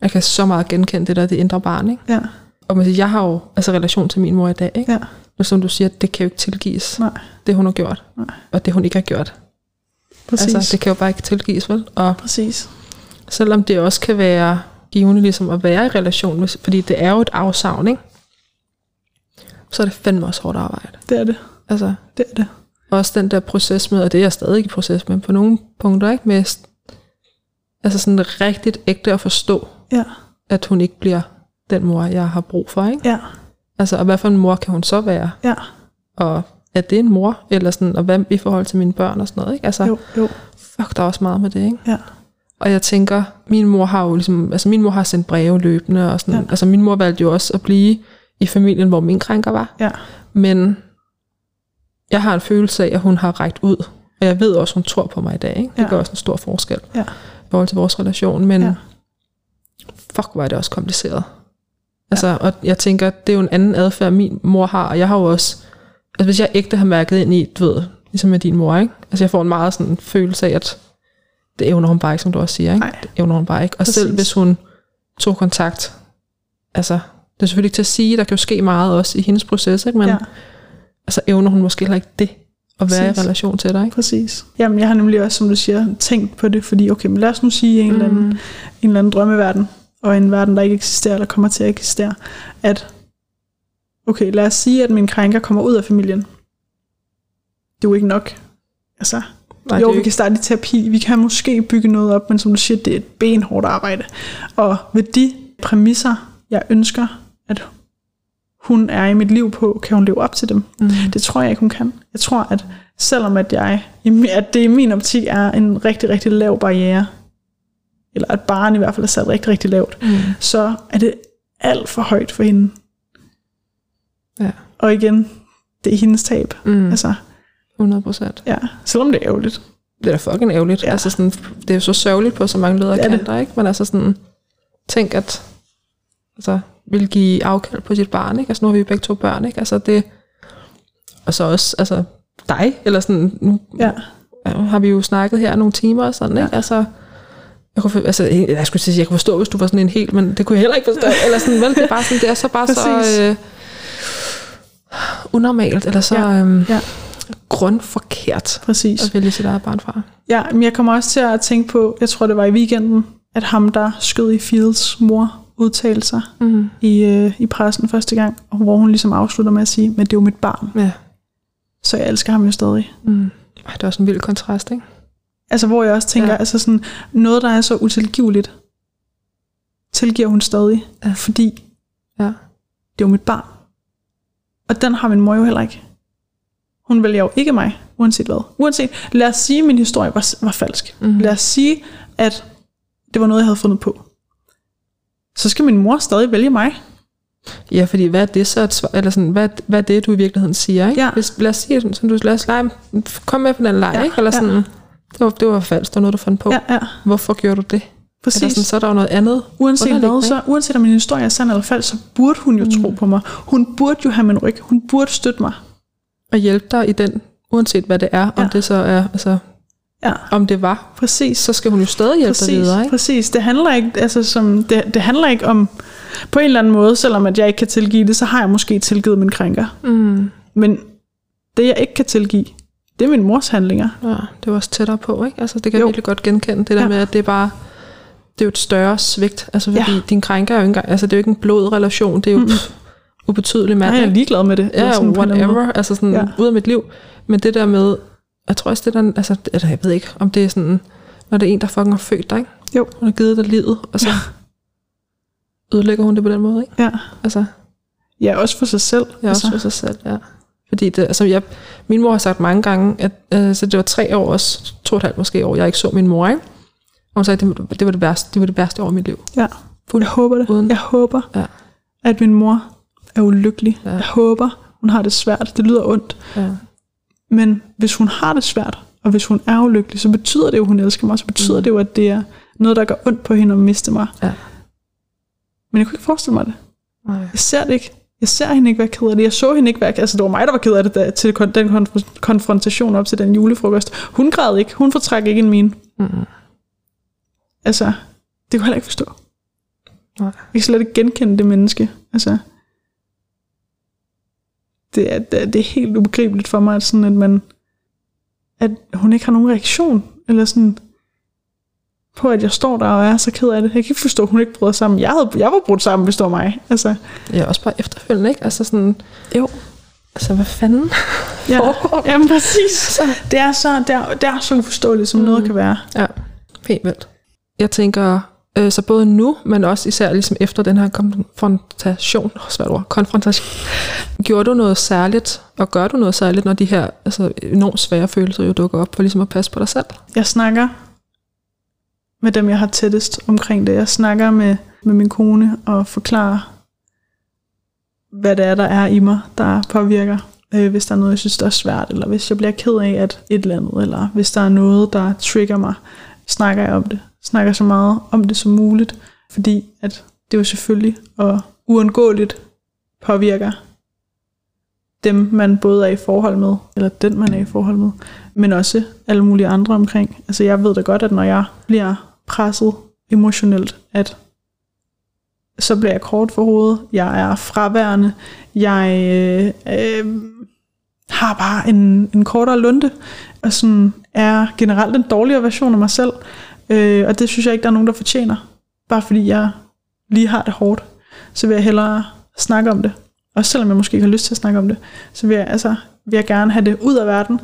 jeg kan så meget genkende det der, det indre barn, ikke? Ja. Og man siger, jeg har jo altså relation til min mor i dag, ikke? Ja. Og som du siger, det kan jo ikke tilgives. Nej. Det hun har gjort. Nej. Og det hun ikke har gjort. Præcis. Altså, det kan jo bare ikke tilgives, vel? Og Præcis. Selvom det også kan være givende ligesom at være i relation, fordi det er jo et afsavn, ikke? så er det fandme også hårdt arbejde. Det er det. Altså, det er det. Også den der proces med, og det er jeg stadig i proces med, på nogle punkter, ikke? Med, altså sådan rigtigt ægte at forstå, ja. at hun ikke bliver den mor, jeg har brug for, ikke? Ja. Altså, og hvad for en mor kan hun så være? Ja. Og er det en mor? Eller sådan, og hvad i forhold til mine børn og sådan noget, ikke? Altså, jo, jo. fuck, der er også meget med det, ikke? Ja. Og jeg tænker, min mor har jo ligesom, altså min mor har sendt breve løbende, og sådan, ja. altså min mor valgte jo også at blive i familien, hvor min krænker var. Ja. Men jeg har en følelse af, at hun har rækket ud. Og jeg ved også, at hun tror på mig i dag. Ikke? Det ja. gør også en stor forskel ja. i forhold til vores relation. Men ja. fuck, er det også kompliceret. Altså, og jeg tænker, det er jo en anden adfærd, min mor har. Og jeg har jo også, altså hvis jeg ægte har mærket ind i, du ved, ligesom med din mor, ikke? Altså jeg får en meget sådan følelse af, at det evner hun bare ikke, som du også siger. Ikke? Nej. Det evner hun bare ikke. Og Præcis. selv hvis hun tog kontakt, altså det er selvfølgelig ikke til at sige, der kan jo ske meget også i hendes proces, ikke? men ja. altså evner hun måske heller ikke det, at være Præcis. i relation til dig. Ikke? Præcis. Jamen, jeg har nemlig også, som du siger, tænkt på det, fordi okay, men lad os nu sige en, mm. eller, anden, en eller anden drømmeverden, og en verden, der ikke eksisterer, eller kommer til at eksistere, at okay, lad os sige, at min krænker kommer ud af familien. Det er jo ikke nok. Altså, Nej, jo, vi kan starte i terapi, vi kan måske bygge noget op, men som du siger, det er et benhårdt arbejde. Og ved de præmisser, jeg ønsker, at hun er i mit liv på, kan hun leve op til dem. Mm. Det tror jeg ikke, hun kan. Jeg tror, at selvom at, jeg, at det i min optik er en rigtig, rigtig lav barriere, eller at barn i hvert fald er sat rigtig, rigtig lavt, mm. så er det alt for højt for hende. Ja. Og igen, det er hendes tab. Mm. Altså, 100 procent. Ja, selvom det er ærgerligt. Det er da fucking ærgerligt. Ja. Altså sådan, det er jo så sørgeligt på så mange ledere kanter, ikke? Men altså sådan, tænk at altså, vil give afkald på sit barn, ikke? Altså nu har vi begge to børn, ikke? Altså det, og så også, altså dig, eller sådan, nu ja. har vi jo snakket her nogle timer og sådan, ikke? Ja. Altså, jeg kunne, altså, jeg skulle sige, jeg kunne forstå, hvis du var sådan en helt, men det kunne jeg heller ikke forstå. Eller sådan, vel, det er bare sådan, det er så bare så øh, unormalt, eller så ja. Øh, ja. grundforkert Præcis. at vælge sit eget barn fra. Ja, men jeg kommer også til at tænke på, jeg tror det var i weekenden, at ham, der skød i Fields mor, udtale sig mm. i, øh, i pressen første gang, og hvor hun ligesom afslutter med at sige, men det er jo mit barn. Ja. Så jeg elsker ham jo stadig. Mm. Ej, det er også en vild kontrast, ikke? Altså hvor jeg også tænker, ja. altså sådan, noget der er så utilgiveligt, tilgiver hun stadig, ja. fordi ja. det er jo mit barn. Og den har min mor jo heller ikke. Hun vælger jo ikke mig, uanset hvad. Uanset, lad os sige, at min historie var, var falsk. Mm. Lad os sige, at det var noget, jeg havde fundet på så skal min mor stadig vælge mig. Ja, fordi hvad er det så? Et svar, eller sådan, hvad, hvad er det, du i virkeligheden siger? Ikke? Ja. Hvis, lad os sige, sådan, du, lad os lege, kom med på den leg, Ja, ikke? Eller sådan, ja. Det, var, det var falsk, det var noget, du fandt på. Ja, ja. Hvorfor gjorde du det? Præcis. Eller sådan, så er der jo noget andet. Uanset hvad, så, uanset om min historie er sand eller falsk, så burde hun jo mm. tro på mig. Hun burde jo have min ryg. Hun burde støtte mig. Og hjælpe dig i den, uanset hvad det er, om Ja. det så er, altså, Ja, om det var, præcis. så skal hun jo stadig hjælpe præcis, dig videre, ikke? Præcis. Det handler ikke, altså som, det, det handler ikke om, på en eller anden måde, selvom at jeg ikke kan tilgive det, så har jeg måske tilgivet min krænker. Mm. Men det jeg ikke kan tilgive, det er min mors handlinger. Ja, det var også tættere på, ikke? Altså, det kan Jo. jeg virkelig godt genkende, det der Ja. med, at det er bare, det er jo et større svigt, altså fordi Ja. ja. din krænker er jo ikke engang, altså det er jo ikke en blodrelation, det er jo pff, ubetydelig mand, Nej, jeg er ligeglad med det. Ja, sådan whatever, altså sådan Ja. ja. ud af mit liv. Men det der med, jeg tror også det der, altså, eller jeg ved ikke, om det er sådan, når det er en, der fucking har født dig, ikke? Jo. Hun har givet dig livet, og så Ja. ødelægger hun det på den måde, ikke? Ja. Altså, ja, også for sig selv. jeg også for sig selv, ja. Fordi det, altså jeg, min mor har sagt mange gange, at altså, det var tre år, også to og et halvt måske år, jeg ikke så min mor, ikke? Og hun sagde, at det, det, var det, værste, det var det værste år i mit liv. Ja. Jeg håber det. Uden- Jeg håber, Ja. at min mor er ulykkelig. Ja. Jeg håber, hun har det svært. Det lyder ondt. Ja. Men hvis hun har det svært, og hvis hun er ulykkelig, så betyder det jo, at hun elsker mig. Så betyder Mm. det jo, at det er noget, der gør ondt på hende at miste mig. Ja. Men jeg kunne ikke forestille mig det. Nej. Jeg ser det ikke. Jeg ser hende ikke være ked af det. Jeg så hende ikke være... Altså, det var mig, der var ked af det da, til den konf- konfrontation op til den julefrokost. Hun græd ikke. Hun fortræk ikke en min. Mm-mm. Altså, det kunne jeg heller ikke forstå. Nej. Jeg kan slet ikke genkende det menneske. Altså, det er, det er, det er helt ubegribeligt for mig, at, sådan, at, man, at hun ikke har nogen reaktion. Eller sådan, på at jeg står der og er så ked af det. Jeg kan ikke forstå, at hun ikke bryder sammen. Jeg, havde, jeg var brudt sammen, hvis det var mig. Altså, Ja, også bare efterfølgende, ikke? Altså sådan, jo. altså hvad fanden? Ja, foregår? jamen præcis. Det er så, det er, det er så uforståeligt, som mm. noget kan være. Ja, helt vildt. Jeg tænker, øh, så både nu, men også især ligesom efter den her konfrontation, oh, svært ord, konfrontation, gjorde du noget særligt, og gør du noget særligt, når de her altså, enormt svære følelser jo dukker op, for ligesom at passe på dig selv? Jeg snakker med dem, jeg har tættest omkring det. Jeg snakker med, med min kone og forklarer, hvad det er, der er i mig, der påvirker. Øh, hvis der er noget, jeg synes, der er svært, eller hvis jeg bliver ked af at et eller andet, eller hvis der er noget, der trigger mig, snakker jeg om det. Snakker så meget om det som muligt, fordi at det jo selvfølgelig og uundgåeligt påvirker dem, man både er i forhold med, eller den, man er i forhold med, men også alle mulige andre omkring. Altså jeg ved da godt, at når jeg bliver presset emotionelt, at så bliver jeg kort for hovedet, jeg er fraværende, jeg øh, øh, har bare en, en kortere lunte, og sådan er generelt en dårligere version af mig selv, øh, og det synes jeg ikke, der er nogen, der fortjener. Bare fordi jeg lige har det hårdt, så vil jeg hellere snakke om det. Også selvom jeg måske ikke har lyst til at snakke om det, så vil jeg, altså, vil jeg gerne have det ud af verden.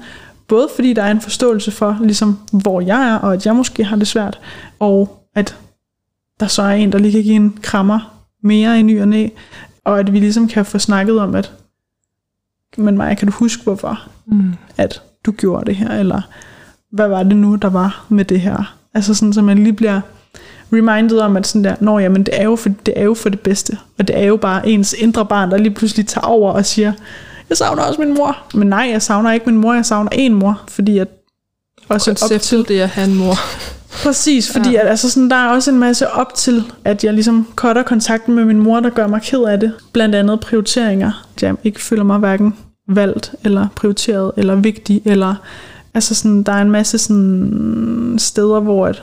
Både fordi der er en forståelse for, ligesom, hvor jeg er, og at jeg måske har det svært, og at der så er en, der lige kan give en krammer mere i ny og næ, og at vi ligesom kan få snakket om, at men Maja, kan du huske, hvorfor Mm. at du gjorde det her, eller hvad var det nu, der var med det her? Altså sådan, så man lige bliver reminded om, at sådan der, Nå, jamen, det er, jo for, det er jo for det bedste, og det er jo bare ens indre barn, der lige pludselig tager over og siger, jeg savner også min mor. Men nej, jeg savner ikke min mor, jeg savner en mor, fordi at også op til, Konceptet, det at have en mor. Præcis, fordi ja. at, altså sådan, der er også en masse op til, at jeg ligesom cutter kontakten med min mor, der gør mig ked af det. Blandt andet prioriteringer. Jeg ikke føler mig hverken valgt, eller prioriteret, eller vigtig, eller altså sådan, der er en masse sådan steder, hvor at,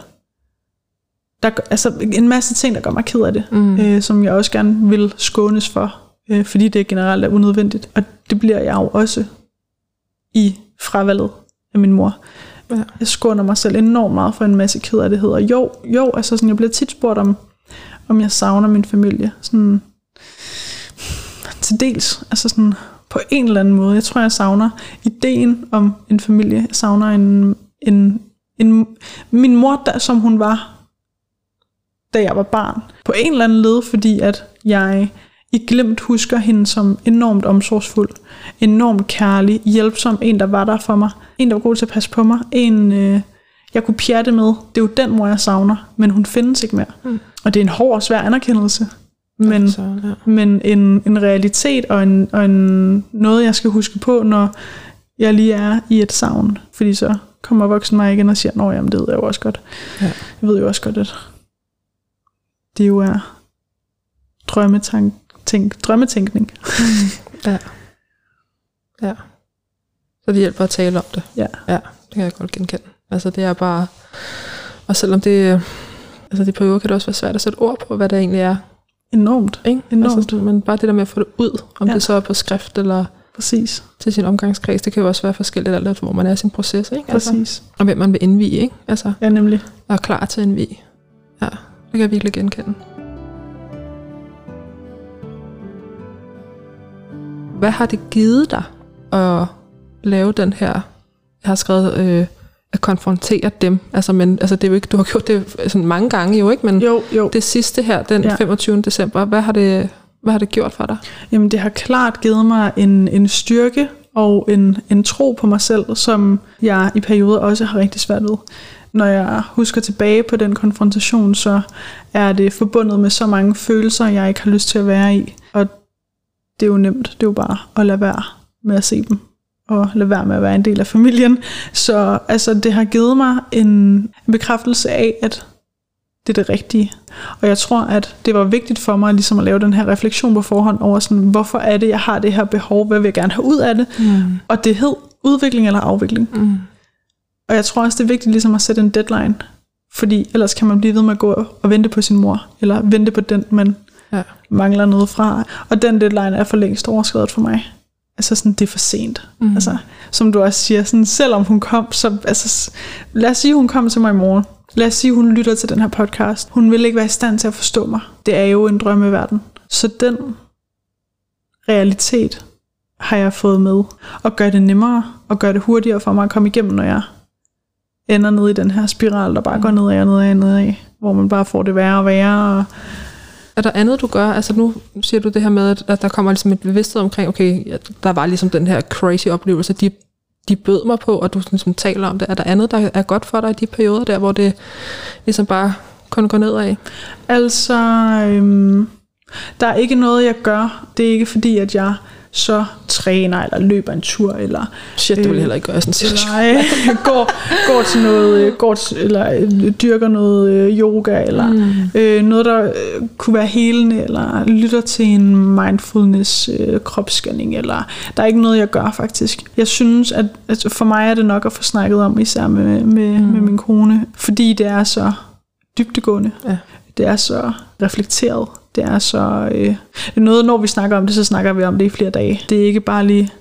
der, altså en masse ting, der gør mig ked af det, Mm. øh, som jeg også gerne vil skånes for, øh, fordi det generelt er unødvendigt. Og det bliver jeg jo også i fravalget af min mor. Ja. Jeg skåner mig selv enormt meget for en masse kederlighed. Og jo, jo, altså sådan, jeg bliver tit spurgt om, om jeg savner min familie. Sådan, til dels, altså sådan, på en eller anden måde. Jeg tror, jeg savner ideen om en familie. Jeg savner en, en, en min mor, der, som hun var, da jeg var barn. På en eller anden led, fordi at jeg i glemt husker hende som enormt omsorgsfuld, enormt kærlig, hjælpsom, en der var der for mig, en der var god til at passe på mig, en øh, jeg kunne pjatte med. Det er jo den mor, jeg savner, men hun findes ikke mere. Mm. Og det er en hård og svær anerkendelse, Men, så, ja. men en, en realitet og, en, og en, noget, jeg skal huske på, når jeg lige er i et savn. Fordi så kommer voksen mig igen og siger, nå jamen det ved jeg jo også godt. Ja. Jeg ved jo også godt, at det jo er drømmetænk, tænk, drømmetænkning. ja. Ja. Så det hjælper at tale om det. Ja. Ja, det kan jeg godt genkende. Altså det er bare, og selvom det, altså det på kan det også være svært at sætte ord på, hvad det egentlig er. Enormt. Ikke? Enormt. Altså, men bare det der med at få det ud, om ja. det så er på skrift eller Præcis. til sin omgangskreds, det kan jo også være forskelligt alt efter, hvor man er i sin proces. Ikke? Altså, Præcis. Altså, og hvem man vil indvige, ikke? Altså, ja, nemlig. Og er klar til at indvige. Ja, det kan jeg virkelig genkende. Hvad har det givet dig at lave den her, jeg har skrevet, øh, at konfrontere dem. Altså, men, altså det er jo ikke, du har gjort det sådan mange gange jo, ikke? Men jo, jo. det sidste her, den ja. 25. december, hvad har, det, hvad har det gjort for dig? Jamen det har klart givet mig en, en styrke og en, en tro på mig selv, som jeg i perioder også har rigtig svært ved. Når jeg husker tilbage på den konfrontation, så er det forbundet med så mange følelser, jeg ikke har lyst til at være i. Og det er jo nemt, det er jo bare at lade være med at se dem og lade være med at være en del af familien. Så altså, det har givet mig en bekræftelse af, at det er det rigtige. Og jeg tror, at det var vigtigt for mig ligesom at lave den her refleksion på forhånd over, sådan, hvorfor er det, jeg har det her behov, hvad vil jeg gerne have ud af det? Mm. Og det hed udvikling eller afvikling. Mm. Og jeg tror også, det er vigtigt ligesom at sætte en deadline. Fordi ellers kan man blive ved med at gå og vente på sin mor, eller vente på den, man ja. mangler noget fra. Og den deadline er for længst overskrevet for mig altså sådan, det er for sent. Mm. Altså, som du også siger, sådan, selvom hun kom, så, altså, lad os sige, hun kom til mig i morgen. Lad os sige, hun lytter til den her podcast. Hun vil ikke være i stand til at forstå mig. Det er jo en drømmeverden. Så den realitet har jeg fået med. Og gør det nemmere, og gør det hurtigere for mig at komme igennem, når jeg ender ned i den her spiral, der bare går nedad og nedad og nedad, hvor man bare får det værre og værre, og er der andet, du gør? Altså nu siger du det her med, at der kommer ligesom et bevidsthed omkring, okay, der var ligesom den her crazy oplevelse, de, de bød mig på, og du ligesom taler om det. Er der andet, der er godt for dig i de perioder der, hvor det ligesom bare kun går nedad? Altså, øhm, der er ikke noget, jeg gør. Det er ikke fordi, at jeg så træner, eller løber en tur, eller... Shit, det vil jeg heller ikke gøre sådan Eller øh, går, går til noget, øh, går til, eller øh, dyrker noget øh, yoga, eller mm. øh, noget, der øh, kunne være helende, eller lytter til en mindfulness øh, kropsscanning, eller der er ikke noget, jeg gør faktisk. Jeg synes, at, at for mig er det nok at få snakket om, især med, med, mm. med min kone, fordi det er så dybtegående. Ja. Det er så reflekteret. Det er så... Øh, noget, når vi snakker om det, så snakker vi om det i flere dage. Det er ikke bare lige...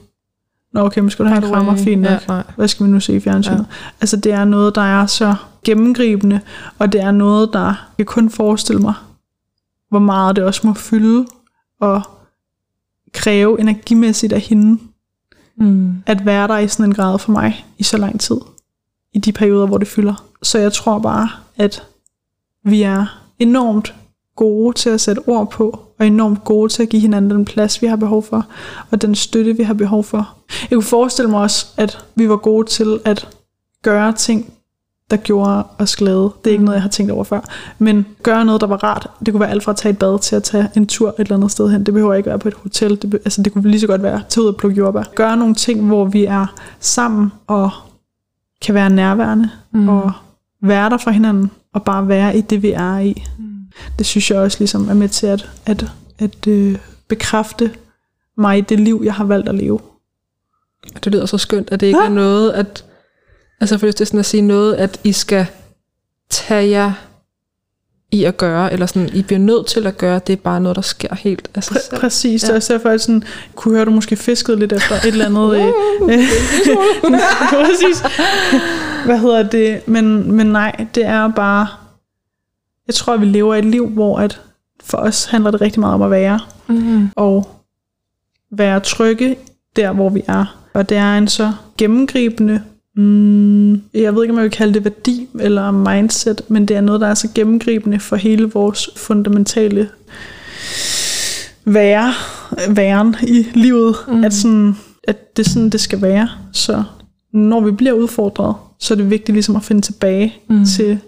Nå okay, men skal du have en krammer? Fint nok. Ja, Hvad skal vi nu se i fjernsynet? Ja. Altså det er noget, der er så gennemgribende, og det er noget, der... Jeg kan kun forestille mig, hvor meget det også må fylde og kræve energimæssigt af hende. Mm. At være der i sådan en grad for mig i så lang tid. I de perioder, hvor det fylder. Så jeg tror bare, at vi er enormt gode til at sætte ord på, og enormt gode til at give hinanden den plads, vi har behov for, og den støtte, vi har behov for. Jeg kunne forestille mig også, at vi var gode til at gøre ting, der gjorde os glade. Det er ikke noget, jeg har tænkt over før. Men gøre noget, der var rart. Det kunne være alt fra at tage et bad til at tage en tur et eller andet sted hen. Det behøver ikke være på et hotel. Det, altså, det kunne lige så godt være til ud at plukke jordbær. Gøre nogle ting, hvor vi er sammen og kan være nærværende mm. og være der for hinanden og bare være i det, vi er i. Mm det synes jeg også ligesom er med til at, at, at øh, bekræfte mig i det liv, jeg har valgt at leve. Det lyder så skønt, at det ikke ja. er noget, at, altså for det er sådan at sige noget, at I skal tage jer i at gøre, eller sådan, I bliver nødt til at gøre, det er bare noget, der sker helt af sig selv. Præcis, ja. så jeg sådan, kunne høre, du måske fiskede lidt efter et eller andet. øh, præcis. Hvad hedder det? Men, men nej, det er bare jeg tror, at vi lever et liv, hvor at for os handler det rigtig meget om at være. Mm-hmm. Og være trygge der, hvor vi er. Og det er en så gennemgribende, mm, jeg ved ikke, om jeg vil kalde det værdi eller mindset, men det er noget, der er så gennemgribende for hele vores fundamentale være, væren i livet, mm. at, sådan, at det er sådan, det skal være. Så når vi bliver udfordret, så er det vigtigt ligesom at finde tilbage mm. til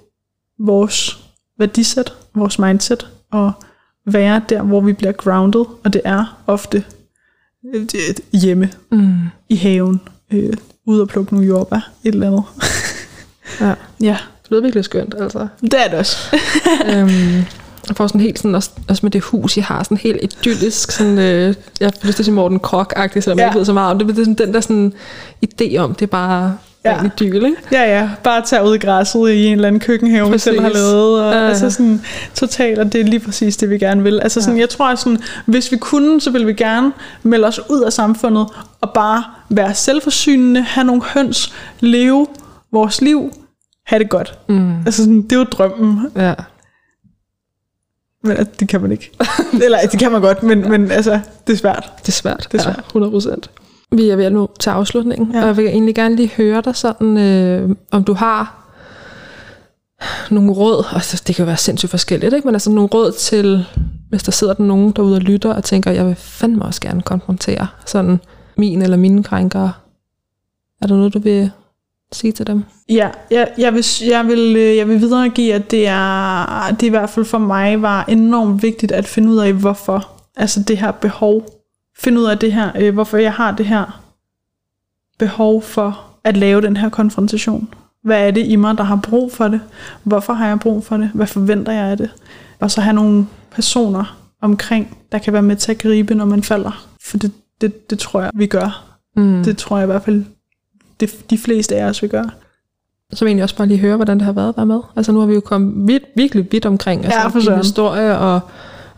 vores værdisæt, vores mindset, og være der, hvor vi bliver grounded, og det er ofte øh, hjemme, mm. i haven, øh, ude og plukke nogle jordbær, et eller andet. ja. ja. Det lyder virkelig skønt, altså. Det er det også. øhm, jeg får sådan helt sådan, også, også med det hus, jeg har, sådan helt idyllisk, sådan, øh, jeg har lyst til at sige Morten Krok-agtigt, selvom ja. jeg ikke ved så meget om det, men det er sådan, den der sådan idé om, det er bare ja. en idyl, ikke? Ja, ja. Bare tage ud i græsset i en eller anden køkkenhave, vi selv har lavet. Og, uh. altså sådan totalt, og det er lige præcis det, vi gerne vil. Altså sådan, ja. jeg tror, sådan, hvis vi kunne, så ville vi gerne melde os ud af samfundet, og bare være selvforsynende, have nogle høns, leve vores liv, have det godt. Mm. Altså sådan, det er jo drømmen. Ja. Men det kan man ikke. Eller det kan man godt, men, men altså, det er svært. Det er svært. Det er svært. Ja, 100 procent. Vi er ved at nå til afslutningen, ja. og jeg vil egentlig gerne lige høre dig sådan, øh, om du har nogle råd, altså det kan jo være sindssygt forskelligt, ikke? men altså nogle råd til, hvis der sidder der nogen derude og lytter og tænker, jeg vil fandme også gerne konfrontere sådan min eller mine krænkere. Er der noget, du vil sige til dem? Ja, jeg, jeg, vil, jeg, vil, øh, jeg vil videregive, at det er, det i hvert fald for mig var enormt vigtigt at finde ud af, hvorfor. Altså det her behov. Finde ud af det her, øh, hvorfor jeg har det her behov for at lave den her konfrontation. Hvad er det i mig, der har brug for det? Hvorfor har jeg brug for det? Hvad forventer jeg af det? Og så have nogle personer omkring, der kan være med til at gribe, når man falder. For det, det, det tror jeg, vi gør. Mm. Det tror jeg i hvert fald, det, de fleste af os vil gøre. Så vil jeg egentlig også bare lige høre, hvordan det har været at være med. Altså nu har vi jo kommet vidt, virkelig vidt omkring altså, ja, for historie, og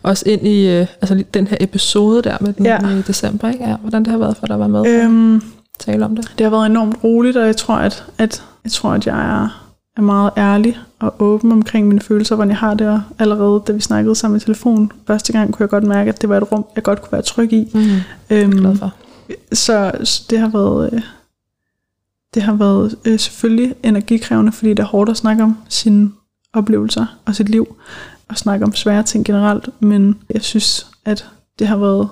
også ind i øh, altså, den her episode der med den ja. i december. Ikke? Ja, hvordan det har været for dig at være med øhm, tale om det. Det har været enormt roligt, og jeg tror, at, at, jeg, tror, at jeg er, er meget ærlig og åben omkring mine følelser, hvordan jeg har det allerede, da vi snakkede sammen i telefon. Første gang kunne jeg godt mærke, at det var et rum, jeg godt kunne være tryg i. Mm. Øhm, glad for. Så, så det har været... Øh, det har været øh, selvfølgelig energikrævende, fordi det er hårdt at snakke om sine oplevelser og sit liv, og snakke om svære ting generelt, men jeg synes, at det har været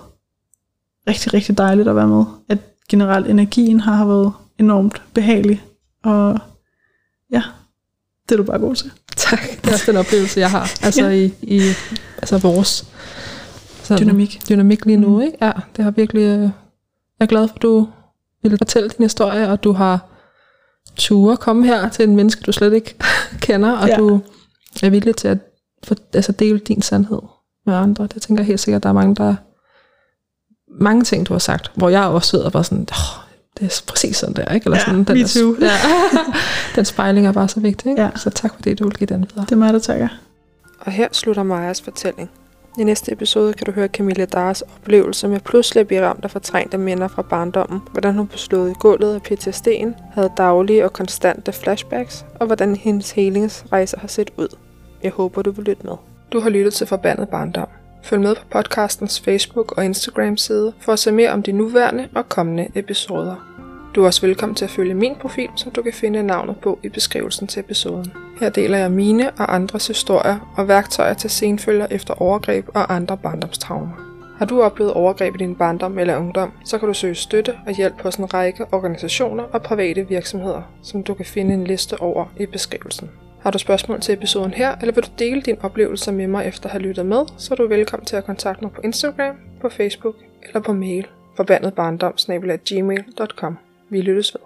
rigtig, rigtig dejligt at være med. At generelt energien har været enormt behagelig, og ja, det er du bare god til. Tak, det er også den oplevelse, jeg har, altså ja. i, i altså vores sådan, dynamik. dynamik lige nu. Mm. Ikke? Ja, det har virkelig, øh, jeg er glad for, at du ville fortælle din historie, og du har ture komme her til en menneske, du slet ikke kender, og ja. du er villig til at for, altså dele din sandhed med andre. Det tænker jeg helt sikkert, der er mange, der mange ting, du har sagt, hvor jeg også sidder og bare sådan, oh, det er præcis sådan der, ikke? Eller ja, sådan, den, me too. ja, den spejling er bare så vigtig, ikke? Ja. Så tak fordi du vil give den videre. Det er mig, der takker. Og her slutter Majas fortælling. I næste episode kan du høre Camilla Dars oplevelse med pludselig at blive ramt af fortrængte minder fra barndommen, hvordan hun blev slået i gulvet af PTSD'en, havde daglige og konstante flashbacks, og hvordan hendes helingsrejse har set ud. Jeg håber, du vil lytte med. Du har lyttet til Forbandet Barndom. Følg med på podcastens Facebook og Instagram side for at se mere om de nuværende og kommende episoder. Du er også velkommen til at følge min profil, som du kan finde navnet på i beskrivelsen til episoden. Her deler jeg mine og andres historier og værktøjer til senfølger efter overgreb og andre barndomstraumer. Har du oplevet overgreb i din barndom eller ungdom, så kan du søge støtte og hjælp hos en række organisationer og private virksomheder, som du kan finde en liste over i beskrivelsen. Har du spørgsmål til episoden her, eller vil du dele din oplevelse med mig efter at have lyttet med, så er du velkommen til at kontakte mig på Instagram, på Facebook eller på mail forbandetbarndom.gmail.com. Vi lyttes ved.